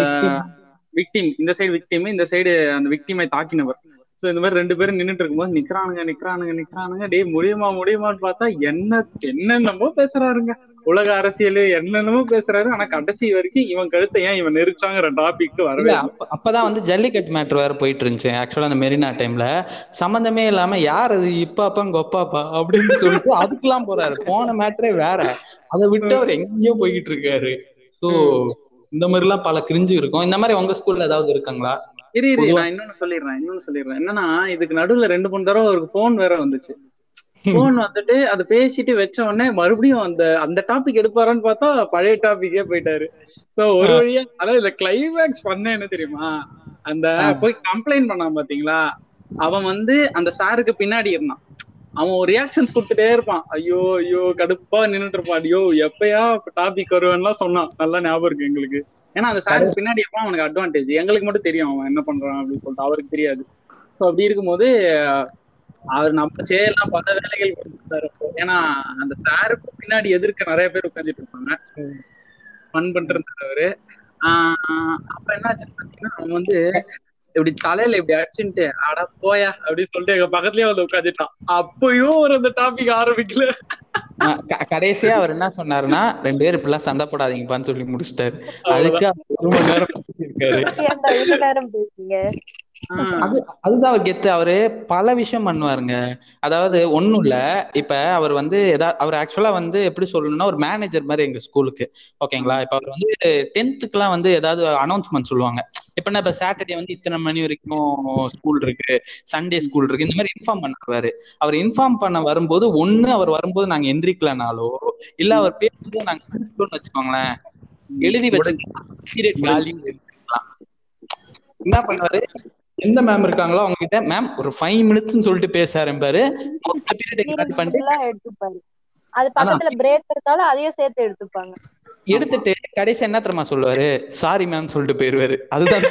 விக்டிம் இந்த சைடு விக்டிம் இந்த சைடு அந்த விக்டிமை தாக்கினவர். சோ இந்த மாதிரி ரெண்டு பேரும் நின்னுட்டு இருக்கும்போது நிக்கிறானுங்க நிக்கிறானுங்க நிக்கிறானுங்க. டேய் முடியுமா முடியுமான்னு பார்த்தா என்ன என்னென்னமோ பேசுறாருங்க. உலக அரசியல் என்னென்னமோ பேசுறாரு. ஆனா கடைசி வரைக்கும் இவன் கழுத்தை ஏன் இவன் நெரிச்சாங்கிற டாபிக் வரவே அப்பதான் வந்து ஜல்லிக்கட்டு மேட்ரு வேற போயிட்டு இருந்துச்சு. ஆக்சுவலா அந்த மெரினா டைம்ல சம்பந்தமே இல்லாம யார் அது? இப்பாப்பா கொப்பாப்பா? அப்படின்னு சொல்லிட்டு அதுக்கெல்லாம் போறாரு. போன மேட்ரே வேற. அதை விட்டு அவர் எங்கேயோ போய்கிட்டு இருக்காரு. சோ இந்த மாதிரி எல்லாம் பல கிரிஞ்சு இருக்கும். இந்த மாதிரி உங்க ஸ்கூல்ல ஏதாவது இருக்காங்களா? இரு இரு நான் இன்னொன்னு சொல்லிடுறேன் இன்னொன்னு சொல்லிடுறேன். என்னன்னா இதுக்கு நடுவுல ரெண்டு மூணு தடவை அவருக்கு போன் வேற வந்துச்சு. போன் வந்துட்டு அது பேசிட்டு வச்ச உடனே மறுபடியும் அந்த அந்த டாபிக் எடுப்பாரான்னு பார்த்தா பழைய டாபிக்கே போயிட்டாரு. சோ ஒரு வழியா அதாவது இந்த கிளைமேக்ஸ் பண்ண என்ன தெரியுமா? அந்த. போய் கம்ப்ளைண்ட் பண்ணான் பாத்தீங்களா? அவன் வந்து அந்த சாருக்கு பின்னாடி இருந்தான். அவன் ஒரு ரியாக்ஷன்ஸ் கொடுத்துட்டே இருப்பான். ஐயோ ஐயோ கடுப்பா நின்னுட்டு இருப்பான். ஐயோ எப்பயா டாபிக் வருவேன்லாம் சொன்னான். நல்லா ஞாபகம் இருக்கு எங்களுக்கு. ஏன்னா அந்த சாருக்கு பின்னாடி இருப்பான் அவனுக்கு அட்வான்டேஜ் எங்களுக்கு மட்டும் தெரியும் அவன் என்ன பண்றான் அப்படின்னு சொல்லிட்டு. அவருக்கு தெரியாது. ஸோ அப்படி இருக்கும்போது அவர் நம்ம செய்யலாம் பல வேலைகள் கொடுத்துட்டாரு ஏன்னா அந்த சாருக்கு பின்னாடி எதிர்க்க நிறைய பேர் உட்காந்துட்டு இருப்பாங்க. ஃபன் பண்ணிட்டு இருந்தாரு அவரு. ஆஹ் அப்ப என்னாச்சு பாத்தீங்கன்னா அவன் வந்து இப்படி தலையில இப்படி அடிச்சுட்டு அட போயா அப்படின்னு சொல்லிட்டு எங்க பக்கத்துலயே வந்து உட்காந்துட்டான் அப்பயும் ஒரு அந்த டாபிக் ஆரம்பிக்கல. கடைசியா அவர் என்ன சொன்னாருன்னா ரெண்டு பேரும் இப்படிலாம் சண்டை போடாதீங்கப்பான்னு சொல்லி முடிச்சிட்டாரு. அதுக்கு ஒரு மணி நேரம் இருக்காரு அது அதுதான் அவர் கெத்து. அவரு பல விஷயம் பண்ணுவாருங்க. அதாவது ஒண்ணும் இல்ல. இப்ப அவர் வந்து எதா அவர் ஆக்சுவலா வந்து எப்படி சொல்லணும்னா ஒரு மேனேஜர் மாதிரி எங்க ஸ்கூலுக்கு ஓகேங்களா இப்ப அவர் வந்து டென்த்துக்குலாம் வந்து ஏதாவது அனௌன்ஸ்மெண்ட் சொல்லுவாங்க. இப்ப என்ன இப்ப சாட்டர்டே வந்து இத்தனை மணி வரைக்கும் ஸ்கூல் இருக்கு. சண்டே ஸ்கூல் இருக்கு. இந்த மாதிரி இன்ஃபார்ம் பண்ணுவாரு. அவர் இன்ஃபார்ம் பண்ண வரும்போது ஒண்ணு அவர் வரும்போது நாங்க எந்திரிக்கலனாலோ இல்ல அவர் பேசும்போது நாங்க வச்சுக்கோங்களேன். எழுதி வச்சு என்ன பண்ணுவாரு? எந்த மேம் இருக்காங்களோ அவங்க கிட்ட மேம் ஒரு ஃபைவ் மினிட்ஸ்னு சொல்லிட்டு பேச ஆரம்பிப்பாரு. அது பக்கத்துல பிரேக் எடுத்தாலும் அதையும் சேர்த்து எடுத்துப்பாங்க. எடுத்துட்டு கடைசி என்ன தெரியுமா சொல்லுவாரு? சாரி மேம் சொல்லிட்டு போயிருவாரு. அதுதான்.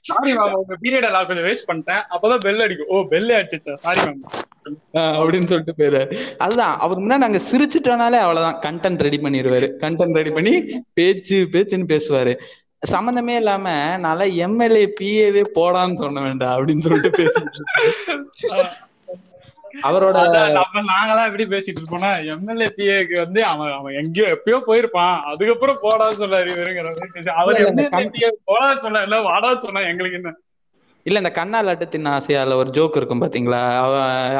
சாரி மேம் உங்க பீரியட நான் கொஞ்சம் வேஸ்ட் பண்ணிட்டேன். அப்பதான் பெல் அடிக்கும். ஓ பெல் அடிச்சிட்டா சாரி மேம் ஆஹ் அப்படின்னு சொல்லிட்டு போயிருவாரு. அதுதான். அவர் முன்னாடி நாங்க சிரிச்சுட்டோனாலே அவ்வளவுதான். கண்டென்ட் ரெடி பண்ணிடுவாரு கண்டென்ட் ரெடி பண்ணி பேச்சு பேச்சுன்னு பேசுவாரு. சம்பந்தமே இல்லாம நல்லா எம்எல்ஏ பிஏவே போடான்னு சொன்ன வேண்டாம் அப்படின்னு சொல்லிட்டு பேசிட்டு. அவரோட நம்ம நாங்களாம் எப்படி பேசிட்டு இருப்போம்னா எம்எல்ஏ பிஏக்கு வந்து அவன் அவன் எங்கேயோ எப்பயோ போயிருப்பான். அதுக்கப்புறம் போடான்னு சொல்லாரு இவருங்கிற அவர் எம்எல்ஏ பிஏ போடா சொன்னா இல்ல வாடா சொன்னா எங்களுக்கு என்ன? இல்ல இந்த கண்ணா லட்டு தின்ன ஆசையால ஒரு ஜோக் இருக்கும் பாத்தீங்களா?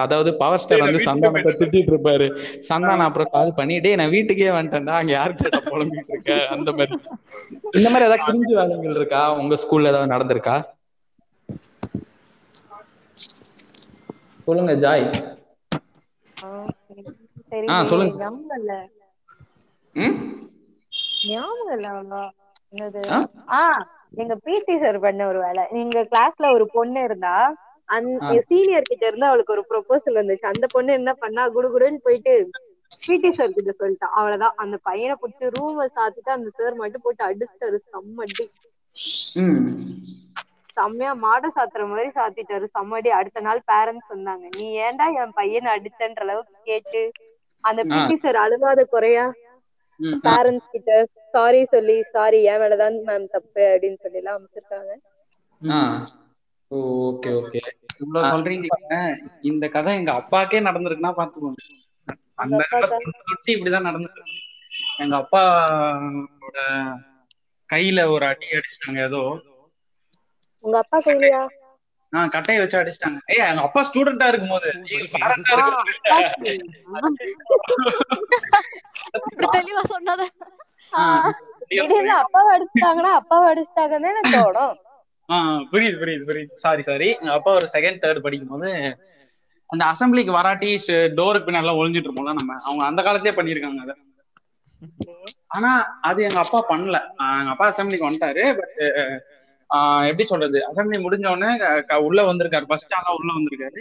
அதாவது பவர் ஸ்டார் வந்து சந்தானத்தை திட்டிட்டு இருப்பாரு. சந்தானம் அப்புறம் கால் பண்ணி டேய் நான் வீட்டுக்கே வந்துட்டேன்டா அங்க யாருக்கிட்ட புலம்பிட்டு இருக்க? அந்த மாதிரி. இந்த மாதிரி ஏதாவது கிரிஞ்சு வேலைகள் இருக்கா? உங்க ஸ்கூல்ல ஏதாவது நடந்திருக்கா? சொல்லுங்க ஜாய். சரி ஆ, சொல்லுங்க. ஞாபகம் இல்ல ம்? ஞாபகம் இல்ல அவ்வளவா. என்னது ஆ? எங்க பிடி சார் பண்ண ஒரு வேலை. எங்க கிளாஸ்ல ஒரு பொண்ணு இருந்தா. அந்த சீனியர் கிட்ட இருந்து அவளுக்கு ஒரு ப்ரொபோசல் வந்துச்சு. அந்த பொண்ணு என்ன பண்ணா குடுகுடுன்னு போயிட்டு பிடி சார் கிட்ட சொல்லிட்டா. அவ்வளவுதான். அந்த பையனை புடிச்சு ரூம சாத்திட்டு அந்த சார் மட்டும் போட்டு அடிச்சிட்டாரு. செம்ம அடி செம்மையா மாட சாத்துற மாதிரி சாத்திட்டாரு. செம்மடி. அடுத்த நாள் பேரண்ட்ஸ் வந்தாங்க. நீ ஏன்டா என் பையனை அடிச்சன்ற அளவுக்கு கேட்டு அந்த. பிடி சார் அழுகாத குறையா. பேரண்ட்ஸ் கிட்ட சாரி சொல்லி சாரி என் மேலதான் மேம் தப்பு அப்படின்னு சொல்லி எல்லாம் அமைச்சிருக்காங்க. ஆ. Okay okay. இவ்வளவு சொல்றீங்க இந்த கதை எங்க அப்பாக்கே நடந்திருக்குன்னா பாத்துக்கோங்க. அந்த தொட்டி இப்படிதான் நடந்தது எங்க அப்பாவோட கையில ஒரு அடி அடிச்சிட்டாங்க ஏதோ. உங்க அப்பா கையிலயா? ஆஹ் கட்டையை வச்சு அடிச்சிட்டாங்க. ஏய் எங்க அப்பா ஸ்டூடெண்டா இருக்கும் போது தெளிவா சொன்னத. அப்பாவை அடிச்சிட்டாங்கன்னா அப்பாவை அடிச்சிட்டாங்கன்னு எனக்கு தோணும். ஆஹ் புரியுது புரியுது புரியுது. சாரி சாரி எங்க அப்பா ஒரு செகண்ட் தேர்ட் படிக்கும் போது அந்த அசம்பிளிக்கு வராட்டி டோருக்கு பின்னாடி ஒளிஞ்சிட்டு இருப்போம்ல நம்ம. அவங்க அந்த காலத்திலே பண்ணிருக்காங்க அதை. ஆனா அது எங்க அப்பா பண்ணல. எங்க அப்பா அசம்பிளிக்கு வந்துட்டாரு பட் எப்படி சொல்றது? அசம்பிளி முடிஞ்ச உடனே உள்ள வந்திருக்காரு. ஃபர்ஸ்ட் ஆளா உள்ள வந்திருக்காரு.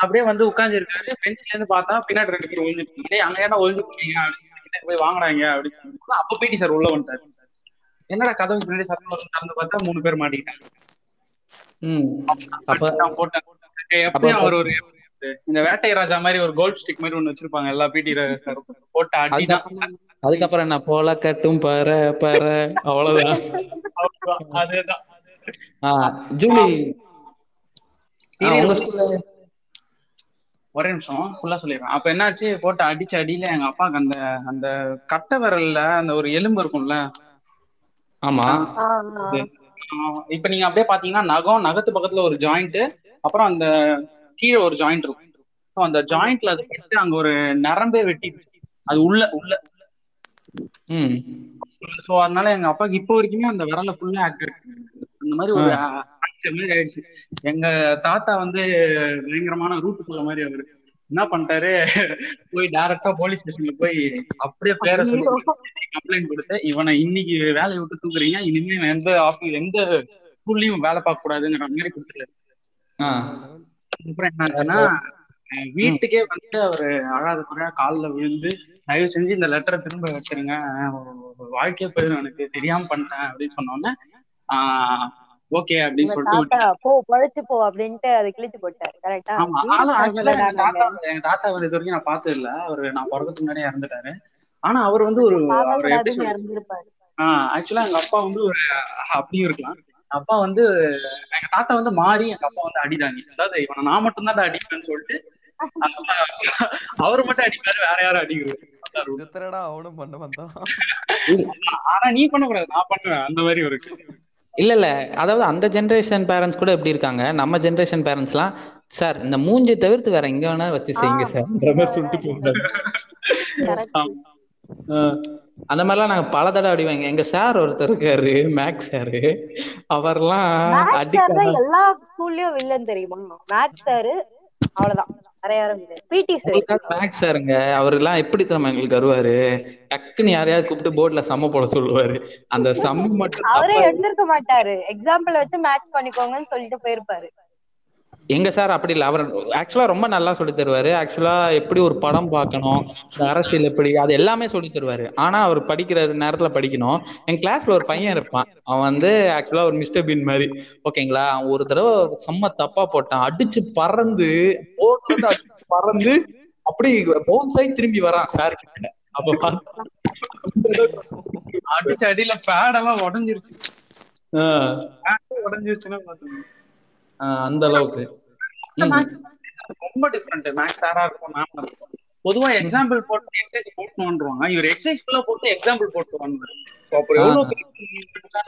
அப்படியே வந்து உட்கார்ந்துருக்காரு. பெஞ்ச்ல இருந்து பார்த்தா பின்னாடி ரெண்டு ஒளிஞ்சிட்டு டேய் அங்க ஏன்னா ஒளிஞ்சுட்டீங்க அப்படின்னு கிட்ட போய் வாங்குறாங்க அப்படின்னு சொல்லி அப்ப பிடி சார் உள்ள வந்துட்டாரு. என்னடா கதவு பின்னாடி சத்தம் திறந்து பார்த்தா மூணு பேர் மாட்டிக்கிட்டாங்க. போட்டேன். அவர் ஒரு இந்த வேட்டை ராஜா மாதிரி ஒரு கோல்ட் ஸ்டிக் மாதிரி ஒண்ணு வச்சிருப்பாங்க. எல்லா பிடி சார் போட்ட அடிதான் அதுக்கப்புறம் என்ன போல கட்டும் பற பற அவ்வளவுதான். அதேதான் ஆ, ஜூலி ஒரே நிமிஷம் ஃபுல்லா சொல்லிடுறேன். அப்ப என்னாச்சு போட்டு அடிச்ச அடியில எங்க அப்பாவுக்கு அந்த அந்த கட்டை விரல்ல அந்த ஒரு எலும்பு இருக்கும்ல? ஆமா. இப்ப நீங்க அப்படியே பாத்தீங்கன்னா நகம் நகத்து பக்கத்துல ஒரு ஜாயிண்ட் அப்புறம் அந்த கீழே ஒரு ஜாயிண்ட் இருக்கும். So அந்த ஜாயிண்ட்ல அது அங்க ஒரு நரம்பே வெட்டிடுச்சு. அது உள்ள உள்ள. சோ அதனால எங்க அப்பாக்கு இப்போ வரைக்குமே அந்த விரல ஃபுல்லா ஆக்ட் இருக்கு. அந்த மாதிரி ஒரு மாதிரி ஆயிடுச்சு. எங்க தாத்தா வந்து பயங்கரமான ரூட் போற மாதிரி அவரு. என்ன பண்ணிட்டாரு? போய் டைரக்டா போலீஸ் ஸ்டேஷன்ல போய் அப்படியே பேரை சொல்லி கம்ப்ளைண்ட் கொடுத்து இவனை இன்னைக்கு வேலையை விட்டு தூக்குறீங்க இனிமே எந்த ஆஃபீஸ் எந்த ஸ்கூல்லயும் வேலை பார்க்க கூடாதுங்கிற மாதிரி கொடுத்துட்டாரு. ஆ. அப்புறம் என்னாச்சுன்னா வீட்டுக்கே வந்து அவரு அழாத குறையா காலில் விழுந்து தயவு செஞ்சு இந்த லெட்டரை திரும்ப வச்சிருங்க வாழ்க்கையே போயிடும் எனக்கு தெரியாம பண்ணிட்டேன் அப்படின்னு சொன்னோன்னே ஓகே அப்படின்னு சொல்லிட்டு. போ பழைச்சு போ அப்படின்ட்டு அதை கிழிச்சு போட்டாரு கரெக்டா எங்க தாத்தா வந்து இது வரைக்கும் நான் பார்த்தது இல்ல அவரு நான் பிறக்கிறதுக்கு முன்னாடியே இறந்துட்டாரு. ஆனா அவர் வந்து ஒரு அவர் ஆக்சுவலா எங்க அப்பா வந்து ஒரு அப்படியும் இருக்கலாம். அப்பா வந்து எங்க தாத்தா வந்து மாறி எங்க அப்பா வந்து அடிதாங்க. அதாவது இவனை நான் மட்டும் தான் அடிப்பேன்னு சொல்லிட்டு அவரு மட்டும் அடிப்பாரு வேற யாரும் அடிக்கிறது. எத்தனடா அவனும் பண்ண வந்தான் ஆனா நீ பண்ணக்கூடாது நான் பண்ணுவேன் அந்த மாதிரி ஒரு இல்ல இல்ல. அதாவது அந்த ஜெனரேஷன் பேரண்ட்ஸ் கூட எப்படி இருக்காங்க? நம்ம ஜெனரேஷன் பேரண்ட்ஸ்லாம் சார் இந்த மூஞ்சி தவிர்த்து வேற எங்க வேணா வச்சு செய்யுங்க சொல்லிட்டு கரெக்ட் அந்த மாதிரிலாம் நாங்க பல தடவை அடிவாங்க எங்க சார் ஒருத்தர் இருக்காரு மேக்ஸ் சாரு. அவர்லாம் சார் எல்லா ஸ்கூல்லயும் வில்லன் தெரியுமா? மேக்ஸ் சார் அவ்வளவுதான். வேற யாரும் பிடி மேக்ஸ் சாருங்க அவரெல்லாம் எப்படி தெரியுமா எங்களுக்கு வருவாரு டக்குன்னு யாரையாவது கூப்பிட்டு போர்ட்ல சம்ம போட சொல்லுவாரு. அந்த சம்ம மட்டும் அவரே எடுத்திருக்க மாட்டாரு. எக்ஸாம்பிள் வச்சு மேட்ச் பண்ணிக்கோங்கன்னு சொல்லிட்டு போயிருப்பாரு. எங்க சார் அப்படி இல்ல. அவர் ஆக்சுவலா ரொம்ப நல்லா சொல்லி தருவாரு. ஆக்சுவலா எப்படி ஒரு படம் பார்க்கணும் இந்த அரசியல் எப்படி அது எல்லாமே சொல்லி தருவாரு. ஆனா அவர் படிக்கிற நேரத்துல படிக்கணும். என் கிளாஸ்ல ஒரு பையன் இருப்பான். அவன் வந்து ஆக்சுவலா ஒரு மிஸ்டர் பீன் மாதிரி. ஓகேங்களா அவன் ஒரு தடவை செம்ம தப்பா போட்டான். அடிச்சு பறந்து அடிச்சு பறந்து அப்படி பவுன்ஸ் ஆகி திரும்பி வரான் சார் கிட்ட. அப்ப அடிச்ச அடியில பேடெல்லாம் உடஞ்சிருச்சு. உடஞ்சிருச்சுன்னா பாத்துக்கோங்க. ஆஹ் அந்த அளவுக்கு. ரொம்ப டிஃப்ரெண்ட் மேக்ஸ் சாரா இருக்கும் மேம் இருக்கும். பொதுவா எக்ஸாம்பிள் போட்டு எக்ஸசைஸ் போட்டுருவாங்க இவர் எக்ஸசைஸ் ஃபுல்லா போட்டு எக்ஸாம்பிள் போட்டு So, அப்புறம் எவ்வளவு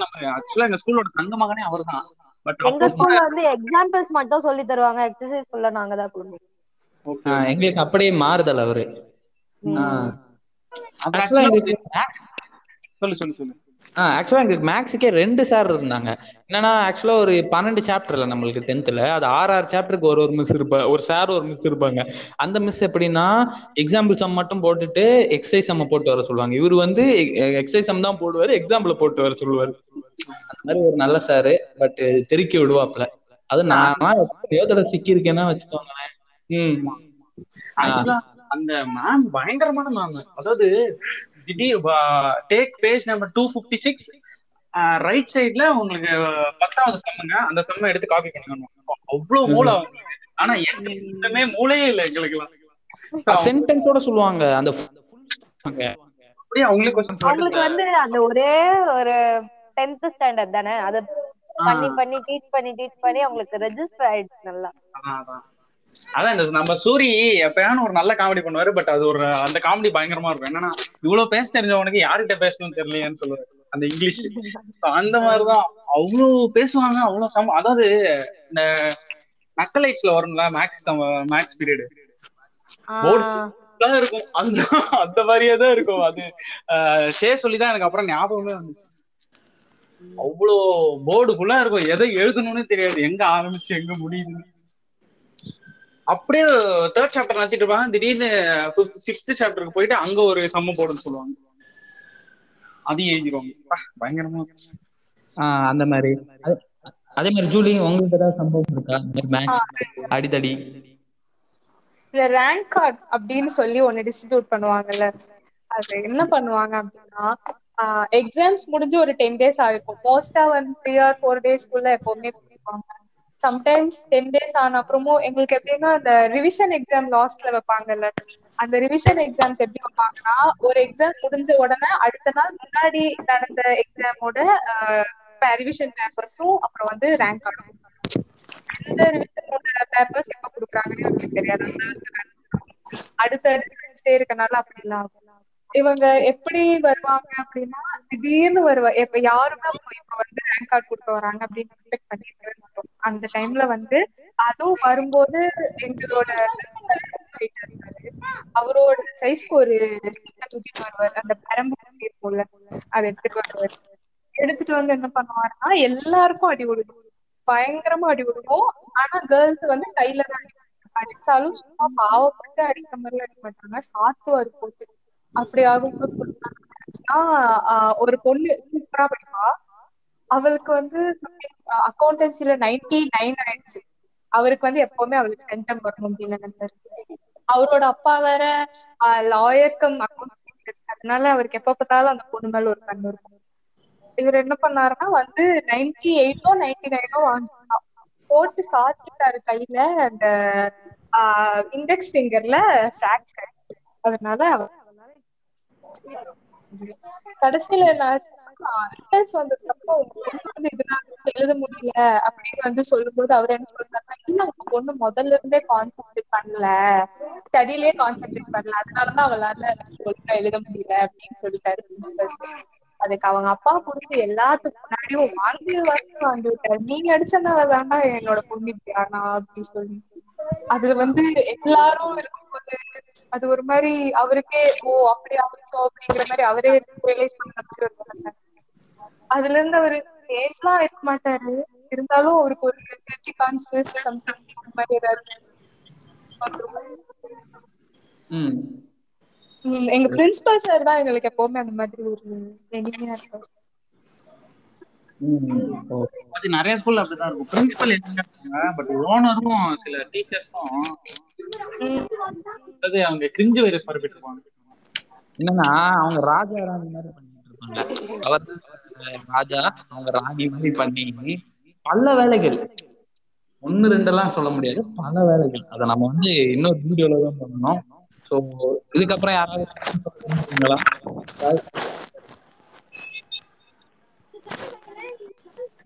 நம்ம ஆக்சுவலா எங்க ஸ்கூலோட தங்க மகனே அவர்தான். பட் எங்க ஸ்கூல்ல வந்து எக்ஸாம்பிள்ஸ் மட்டும் சொல்லி தருவாங்க. எக்ஸசைஸ் ஃபுல்லா நாங்க தான் கொடுப்போம். எங்களுக்கு அப்படியே மாறுதல் அவரு. சொல்லு சொல்லு சொல்லு. ஆக்சுவலா எங்களுக்கு மேக்ஸுக்கே ரெண்டு சார் இருந்தாங்க. என்னன்னா ஆக்சுவலா ஒரு பன்னெண்டு சாப்டர்ல நம்மளுக்கு டென்த்ல அது ஆறு ஆறு சாப்டருக்கு ஒரு ஒரு மிஸ் இருப்பா ஒரு சார் ஒரு மிஸ் இருப்பாங்க. அந்த மிஸ் எப்படின்னா எக்ஸாம்பிள் சம் மட்டும் போட்டுட்டு எக்ஸசைஸ் சம்ம போட்டு வர சொல்லுவாங்க. இவர் வந்து எக்ஸசைஸ் சம் தான் போடுவாரு எக்ஸாம்பிள் போட்டு வர சொல்லுவாரு. அந்த மாதிரி ஒரு நல்ல சாரு பட் தெருக்கி விடுவாப்ல அது நான் எத்தனையோ தடவை சிக்கியிருக்கேன்னா வச்சுக்கோங்களேன். ம். அந்த மேம் பயங்கரமான மேம் அதாவது take page number two fifty six right சைடுல உங்களுக்கு பத்தாவது செம்முங்க அந்த செம்ம எடுத்து காப்பி பண்ணிக்கணும். அவ்வளவு மூளை அவங்களுக்கு ஆனா எங்களுக்கு சுத்தமே மூளையே இல்லை எங்களுக்குலாம் சென்டென்ஸோட சொல்லுவாங்க. அந்த அவங்களுக்கு வந்து அந்த ஒரே ஒரு டென்த் ஸ்டாண்டர்ட் தானே? அது பண்ணி பண்ணி டீச் பண்ணி டீச் பண்ணி அவங்களுக்கு ரெஜிஸ்டர் ஆயிடுச்சு நல்லா. அதான் இந்த நம்ம சூரி எப்பயானு ஒரு நல்ல காமெடி பண்ணுவாரு பட் அது ஒரு அந்த காமெடி பயங்கரமா இருக்கும். என்னன்னா இவ்வளவு பேச தெரிஞ்சவனுக்கு யார்கிட்ட பேசணும்னு தெரியலையேன்னு சொல்லுவாரு அந்த இங்கிலீஷ் அந்த மாதிரிதான் அவ்வளவு பேசுவாங்க அவ்வளவு சம அதாவது இந்த நக்கலைட்ஸ்ல வரும்ல மேக்ஸ் மேக்ஸ் பீரியட் தான் இருக்கும். அந்த அந்த மாதிரியே தான் இருக்கும் அது. சே சொல்லிதான் எனக்கு அப்புறம் ஞாபகமே வந்துச்சு. அவ்வளோ போர்டு ஃபுல்லா இருக்கும். எதை எழுதணும்னு தெரியாது. எங்க ஆரம்பிச்சு எங்க முடியுது அப்படியே தேர்ட் சாப்டர் நினைச்சிட்டு இருப்பாங்க. திடீர்னு சிக்ஸ்த் சாப்டருக்கு போயிட்டு அங்க ஒரு சம்ம போடுன்னு சொல்லுவாங்க. அதையும் எழுதிருவாங்க. அப்பா, பயங்கரமா. அந்த மாதிரி. அது- மாதிரி ஜூலி உங்களுக்கு ஏதாவது சம்பவம் இருக்கா? அடிதடி. இந்த ரேங்க் கார்டு அப்படின்னு சொல்லி ஒண்ணு டிஸ்ட்ரிபியூட் பண்ணுவாங்கல்ல. அது என்ன பண்ணுவாங்க அப்படின்னா எக்ஸாம்ஸ் முடிஞ்சு ஒரு டென் டேஸ் ஆயிருக்கும். மோஸ்டா வந்து த்ரீ ஆர் ஃபோர் டேஸ்க்குள்ள எப்பவுமே கொடுப்பாங்க சம்டைம்ஸ் டென் டேஸ் ஆன அப்புறமும் எங்களுக்கு எப்படின்னா அந்த ரிவிஷன் எக்ஸாம் லாஸ்ட்ல வைப்பாங்கல்ல அந்த ரிவிஷன் எக்ஸாம்ஸ் எப்படி வைப்பாங்கன்னா ஒரு எக்ஸாம் முடிஞ்ச உடனே அடுத்த நாள் முன்னாடி நடந்த எக்ஸாமோட ரிவிஷன் பேப்பர்ஸும் அப்புறம் வந்து ரேங்க் கார்டும் எந்த ரிவிஷனோட பேப்பர்ஸ் எப்ப கொடுக்குறாங்கன்னு எங்களுக்கு தெரியாது. அடுத்த அடுத்த இருக்கனால அப்படி எல்லாம் ஆகும் இவங்க எப்படி வருவாங்க அப்படின்னா திடீர்னு வருவா இப்ப யாருமே இப்ப வந்து ரேங்க் கார்டு கொடுக்க வராங்க அப்படின்னு எக்ஸ்பெக்ட் பண்ணிருக்கவே மாட்டோம். அந்த டைம்ல வந்து அதுவும் வரும்போது எங்களோட அவரோட சைஸ்க்கு ஒரு தூக்கிட்டு வருவார். அந்த பெரம்பு இருக்கும்ல அதை எடுத்துட்டு வருவார். எடுத்துட்டு வந்து என்ன பண்ணுவாருன்னா எல்லாருக்கும் அடி கொடுக்கும் பயங்கரமா அடி கொடுக்கும் ஆனா கேர்ள்ஸ் வந்து கையில தான் அடி அடிச்சாலும் சும்மா பாவப்பட்டு அடிக்கிற மாதிரி அடிக்க மாட்டாங்க. சாத்துவாரு போட்டு. அப்படி ஆகும்போது ஆஹ் ஒரு பொண்ணு சூப்பரா படிப்பா. அவளுக்கு வந்து அக்கௌண்டன்சில நைன்டி நைன் ஆயிடுச்சு. அவருக்கு வந்து எப்பவுமே அவளுக்கு சென்டம் வரணும் அப்படின்னு நினைப்பாரு அவரோட அப்பா வேற லாயர் கம் அக்கௌண்ட் அதனால அவருக்கு எப்ப பார்த்தாலும் அந்த பொண்ணு மேல ஒரு கண்ணு இருக்கும். இவர் என்ன பண்ணாருன்னா வந்து நைன்டி எயிட்டோ நைன்டி நைனோ வாங்கிட்டான் போட்டு சாத்திட்டாரு கையில அந்த இண்டெக்ஸ் ஃபிங்கர்ல ஸ்ட்ராக்ஸ் அதனால அவர் கடைசியில நான் ரிசல்ட்ஸ் வந்ததுக்கப்புறம் வந்து எழுத முடியல அப்படின்னு வந்து சொல்லும்போது அவர் என்ன சொல்றாருன்னா இல்ல உங்க பொண்ணு முதல்ல இருந்தே கான்சென்ட்ரேட் பண்ணல. ஸ்டடியிலே கான்சென்ட்ரேட் பண்ணல. அதனாலதான் அவளால ஒழுங்கா எழுத முடியல அப்படின்னு சொல்லிட்டாரு பிரின்சிபல் அதுக்கு அவங்க அப்பா புடிச்சு எல்லாத்துக்கும் முன்னாடியும் வாங்கி வாங்கி வாங்கி விட்டாரு நீங்க அடிச்சனால தாண்டா என்னோட பொண்ணு இப்படி ஆனா அப்படின்னு சொல்லி. அதுல வந்து எல்லாரும் இருக்கும்போது அது ஒரு மாதிரி அவருக்கே ஓ அப்படி ஆச்சோ அப்படிங்கிற மாதிரி அவரே ரியலைஸ் பண்ற மாதிரி. அதுல இருந்து அவரு பேசலாம் இருக்க மாட்டாரு. இருந்தாலும் அவருக்கு ஒரு கிரிட்டி கான்சியஸ் சம்திங் மாதிரி ஏதாவது எங்க பிரின்சிபல் சார் தான் எங்களுக்கு எப்பவுமே அந்த மாதிரி ஒரு எளிமையா இருப்பாரு. அது நிறைய ஸ்கூல்ல அப்படிதான் இருக்கும். பிரின்சிபல் இருக்காங்க பட் ஓனரும் சில டீச்சர்ஸும் அதாவது அவங்க கிரிஞ்சு வைரஸ் பரப்பிட்டு இருப்பாங்க என்னன்னா அவங்க ராஜா ராணி மாதிரி பண்ணிட்டு இருப்பாங்க அவர் ராஜா அவங்க ராணி மாதிரி பண்ணி பல வேலைகள். ஒண்ணு ரெண்டெல்லாம் சொல்ல முடியாது. பல வேலைகள். அதை நம்ம வந்து இன்னொரு வீடியோல தான் பண்ணணும். ஸோ இதுக்கப்புறம் யாராவது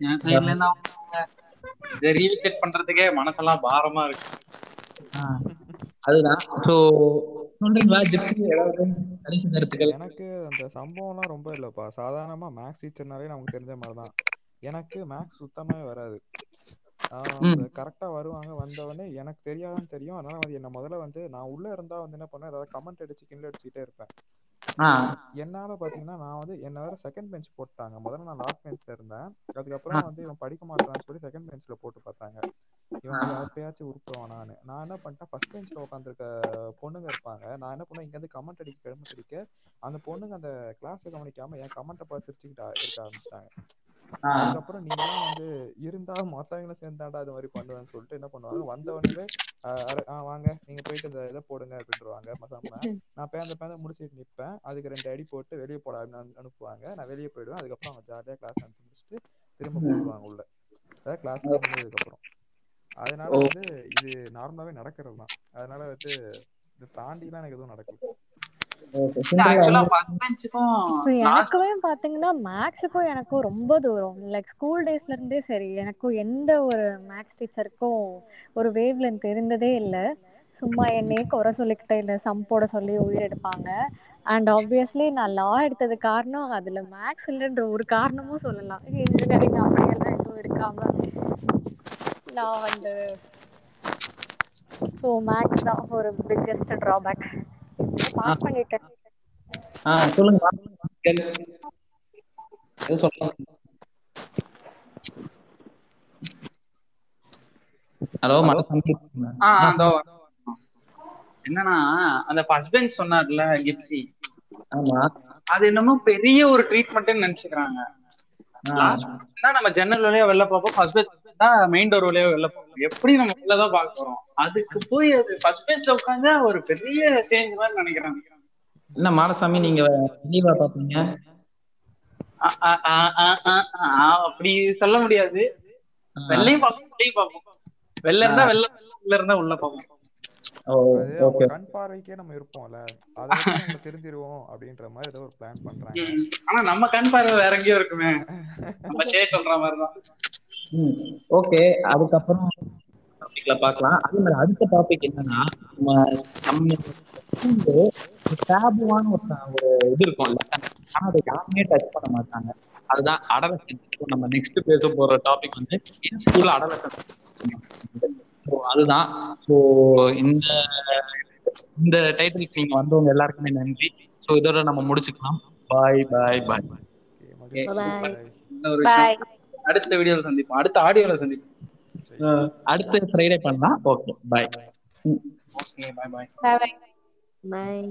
என் சைட்ல இருந்து அவங்க இதை ரீல் செட் பண்றதுக்கே மனசெல்லாம் பாரமா இருக்கு. அதுதான். ஸோ சொல்றீங்களா ஜிப்சி ஏதாவது கடைசி கருத்துக்கள் எனக்கு அந்த சம்பவம்லாம் ரொம்ப இல்லைப்பா. சாதாரணமா மேக்ஸ் டீச்சர்னாலே நமக்கு தெரிஞ்ச மாதிரி தான் எனக்கு மேக்ஸ் சுத்தமாவே வராது. கரெக்டா வருவாங்க வந்தவொடனே எனக்கு தெரியாதுன்னு தெரியும். அதனால வந்து என்ன முதல்ல வந்து நான் உள்ள இருந்தா வந்து என்ன பண்ணுவேன்? ஏதாவது கமெண்ட் அடிச்சு கிண்டல் அடிச்சுக்கிட்டே இருப்பேன். என்னால பாத்தீங்கன்னா நான் வந்து என்ன வேற செகண்ட் பெஞ்ச் போட்டாங்க முதல்ல நான் லாஸ்ட் பெஞ்ச்ல இருந்தேன். அதுக்கப்புறம் வந்து இவன் படிக்க மாட்டான்னு சொல்லி செகண்ட் பெஞ்ச்ல போட்டு பார்த்தாங்க. இவன் வந்து எப்பயாச்சும் உருப்புவானான்னு நான். என்ன பண்ணிட்டேன் ஃபர்ஸ்ட் பெஞ்ச்ல உட்காந்துருக்க பொண்ணுங்க இருப்பாங்க. நான் என்ன பண்ணுவேன் இங்க இருந்து கமெண்ட் அடிக்க கிளம்ப அடிக்க அந்த பொண்ணுங்க அந்த கிளாஸை கவனிக்காம என் கமெண்ட்டை பார்த்து சிரிச்சுக்கிட்டு இருக்க ஆரம்பிச்சிட்டாங்க. அதுக்கப்புறம் நீங்களாம் வந்து இருந்தா மத்தவங்களும் சேர்ந்தாண்டா அது மாதிரி பண்ணுவேன்னு சொல்லிட்டு என்ன பண்ணுவாங்க வந்தவனே வாங்க நீங்க போயிட்டு இந்த இதை போடுங்க அப்படின்றவாங்க மசாம நான் பேந்த பேந்த முடிச்சுட்டு நிப்பேன். அதுக்கு ரெண்டு அடி போட்டு வெளியே போட அனுப்புவாங்க. நான் வெளியே போயிடுவேன். அதுக்கப்புறம் அவங்க ஜாலியாக கிளாஸ் அனுப்பிச்சு முடிச்சுட்டு திரும்ப கூப்பிடுவாங்க உள்ள. அதாவது கிளாஸ் முடிஞ்சதுக்கு அப்புறம் அதனால. வந்து இது நார்மலாவே நடக்கிறது தான் அதனால வந்து இது தாண்டிலாம் எனக்கு எதுவும் நடக்கல. எனக்குமே பாத்தீங்கன்னா மேக்ஸுக்கும் எனக்கும் ரொம்ப தூரம். லைக் ஸ்கூல் டேஸ்ல இருந்தே சரி எனக்கும் எந்த ஒரு மேக்ஸ் டீச்சருக்கும் ஒரு வேவ் லென்த் இருந்ததே இல்லை. சும்மா என்னையே குறை சொல்லிக்கிட்டே இல்லை சம் போட சொல்லி உயிர் எடுப்பாங்க. அண்ட் ஆப்வியஸ்லி நான் லா எடுத்தது காரணம் அதுல மேக்ஸ் இல்லைன்ற ஒரு காரணமும் சொல்லலாம். இன்ஜினியரிங் அப்படியெல்லாம் எதுவும் எடுக்காம நான் வந்து ஸோ மேக்ஸ் தான் ஒரு பிக்கெஸ்ட் ட்ராபேக் பாஸ் பண்ணிட்டேன். ஆ சொல்லுங்க. ஹலோ மனசு ஆ அந்த என்னன்னா அந்த ஃபர்ஸ்ட் பெஞ்ச் சொன்னார்ல கிப்சி ஆமா. அது என்னமோ பெரிய ஒரு ட்ரீட்மெண்ட்னு நினைச்சுக்கிறாங்க. நம்ம ஜன்னல் வழியா வெளில பார்ப்போம் ஃபர்ஸ்ட் பெஞ்ச் தான் மெயின் டோர் வழியா வெளில பார்ப்போம் எப்படி நம்ம வெளில தான் பார்க்க போறோம்? அதுக்கு போய் அது ஃபர்ஸ்ட் பெஞ்ச்ல உட்காந்து ஒரு பெரிய சேஞ்ச் மாதிரி நினைக்கிறாங்க. என்ன மாடசாமி நீங்க லீவா பாப்பீங்க ஆ, ஆ, ஆ, ஆ, ஆ, ஆ, அப்படி சொல்ல முடியாது. வெள்ளையும் பார்ப்போம் உள்ளையும் பார்ப்போம். வெளில இருந்தா வெளில உள்ள இருந்தா உள்ள பார்ப்போம். கண் பார்வைக்கே நம்ம இருப்போம்ல. அதை தெரிஞ்சிருவோம் அப்படின்ற மாதிரி ஏதோ ஒரு பிளான் பண்றாங்க. ஆனா நம்ம கண் பார்வை வேற எங்கேயோ இருக்குமே. நம்ம சே சொல்ற மாதிரிதான். ஓகே அதுக்கப்புறம் டாபிக்ல பார்க்கலாம். அதே மாதிரி அடுத்த டாபிக் என்னன்னா நம்ம நம்ம வந்து ஒரு டேபுவான ஒரு ஒரு இது இருக்கும் லெசன் ஆனா அதை யாருமே டச் பண்ண மாட்டாங்க. அதுதான் அடலசன் நம்ம நெக்ஸ்ட் பேச போற டாபிக் வந்து இன் ஸ்கூல் அடலசன் ஸோ அதுதான். ஸோ இந்த இந்த டைட்டிலுக்கு நீங்க வந்தவங்க எல்லாருக்குமே நன்றி. ஸோ இதோட நம்ம முடிச்சுக்கலாம். பாய் பாய் பாய் பாய் அடுத்த வீடியோல சந்திப்போம். அடுத்த ஆடியோல சந்திப்போம். அடுத்த ஃப்ரைடே பண்ணலாம். ஓகே பாய் ஓகே பாய் பாய் பாய் பாய்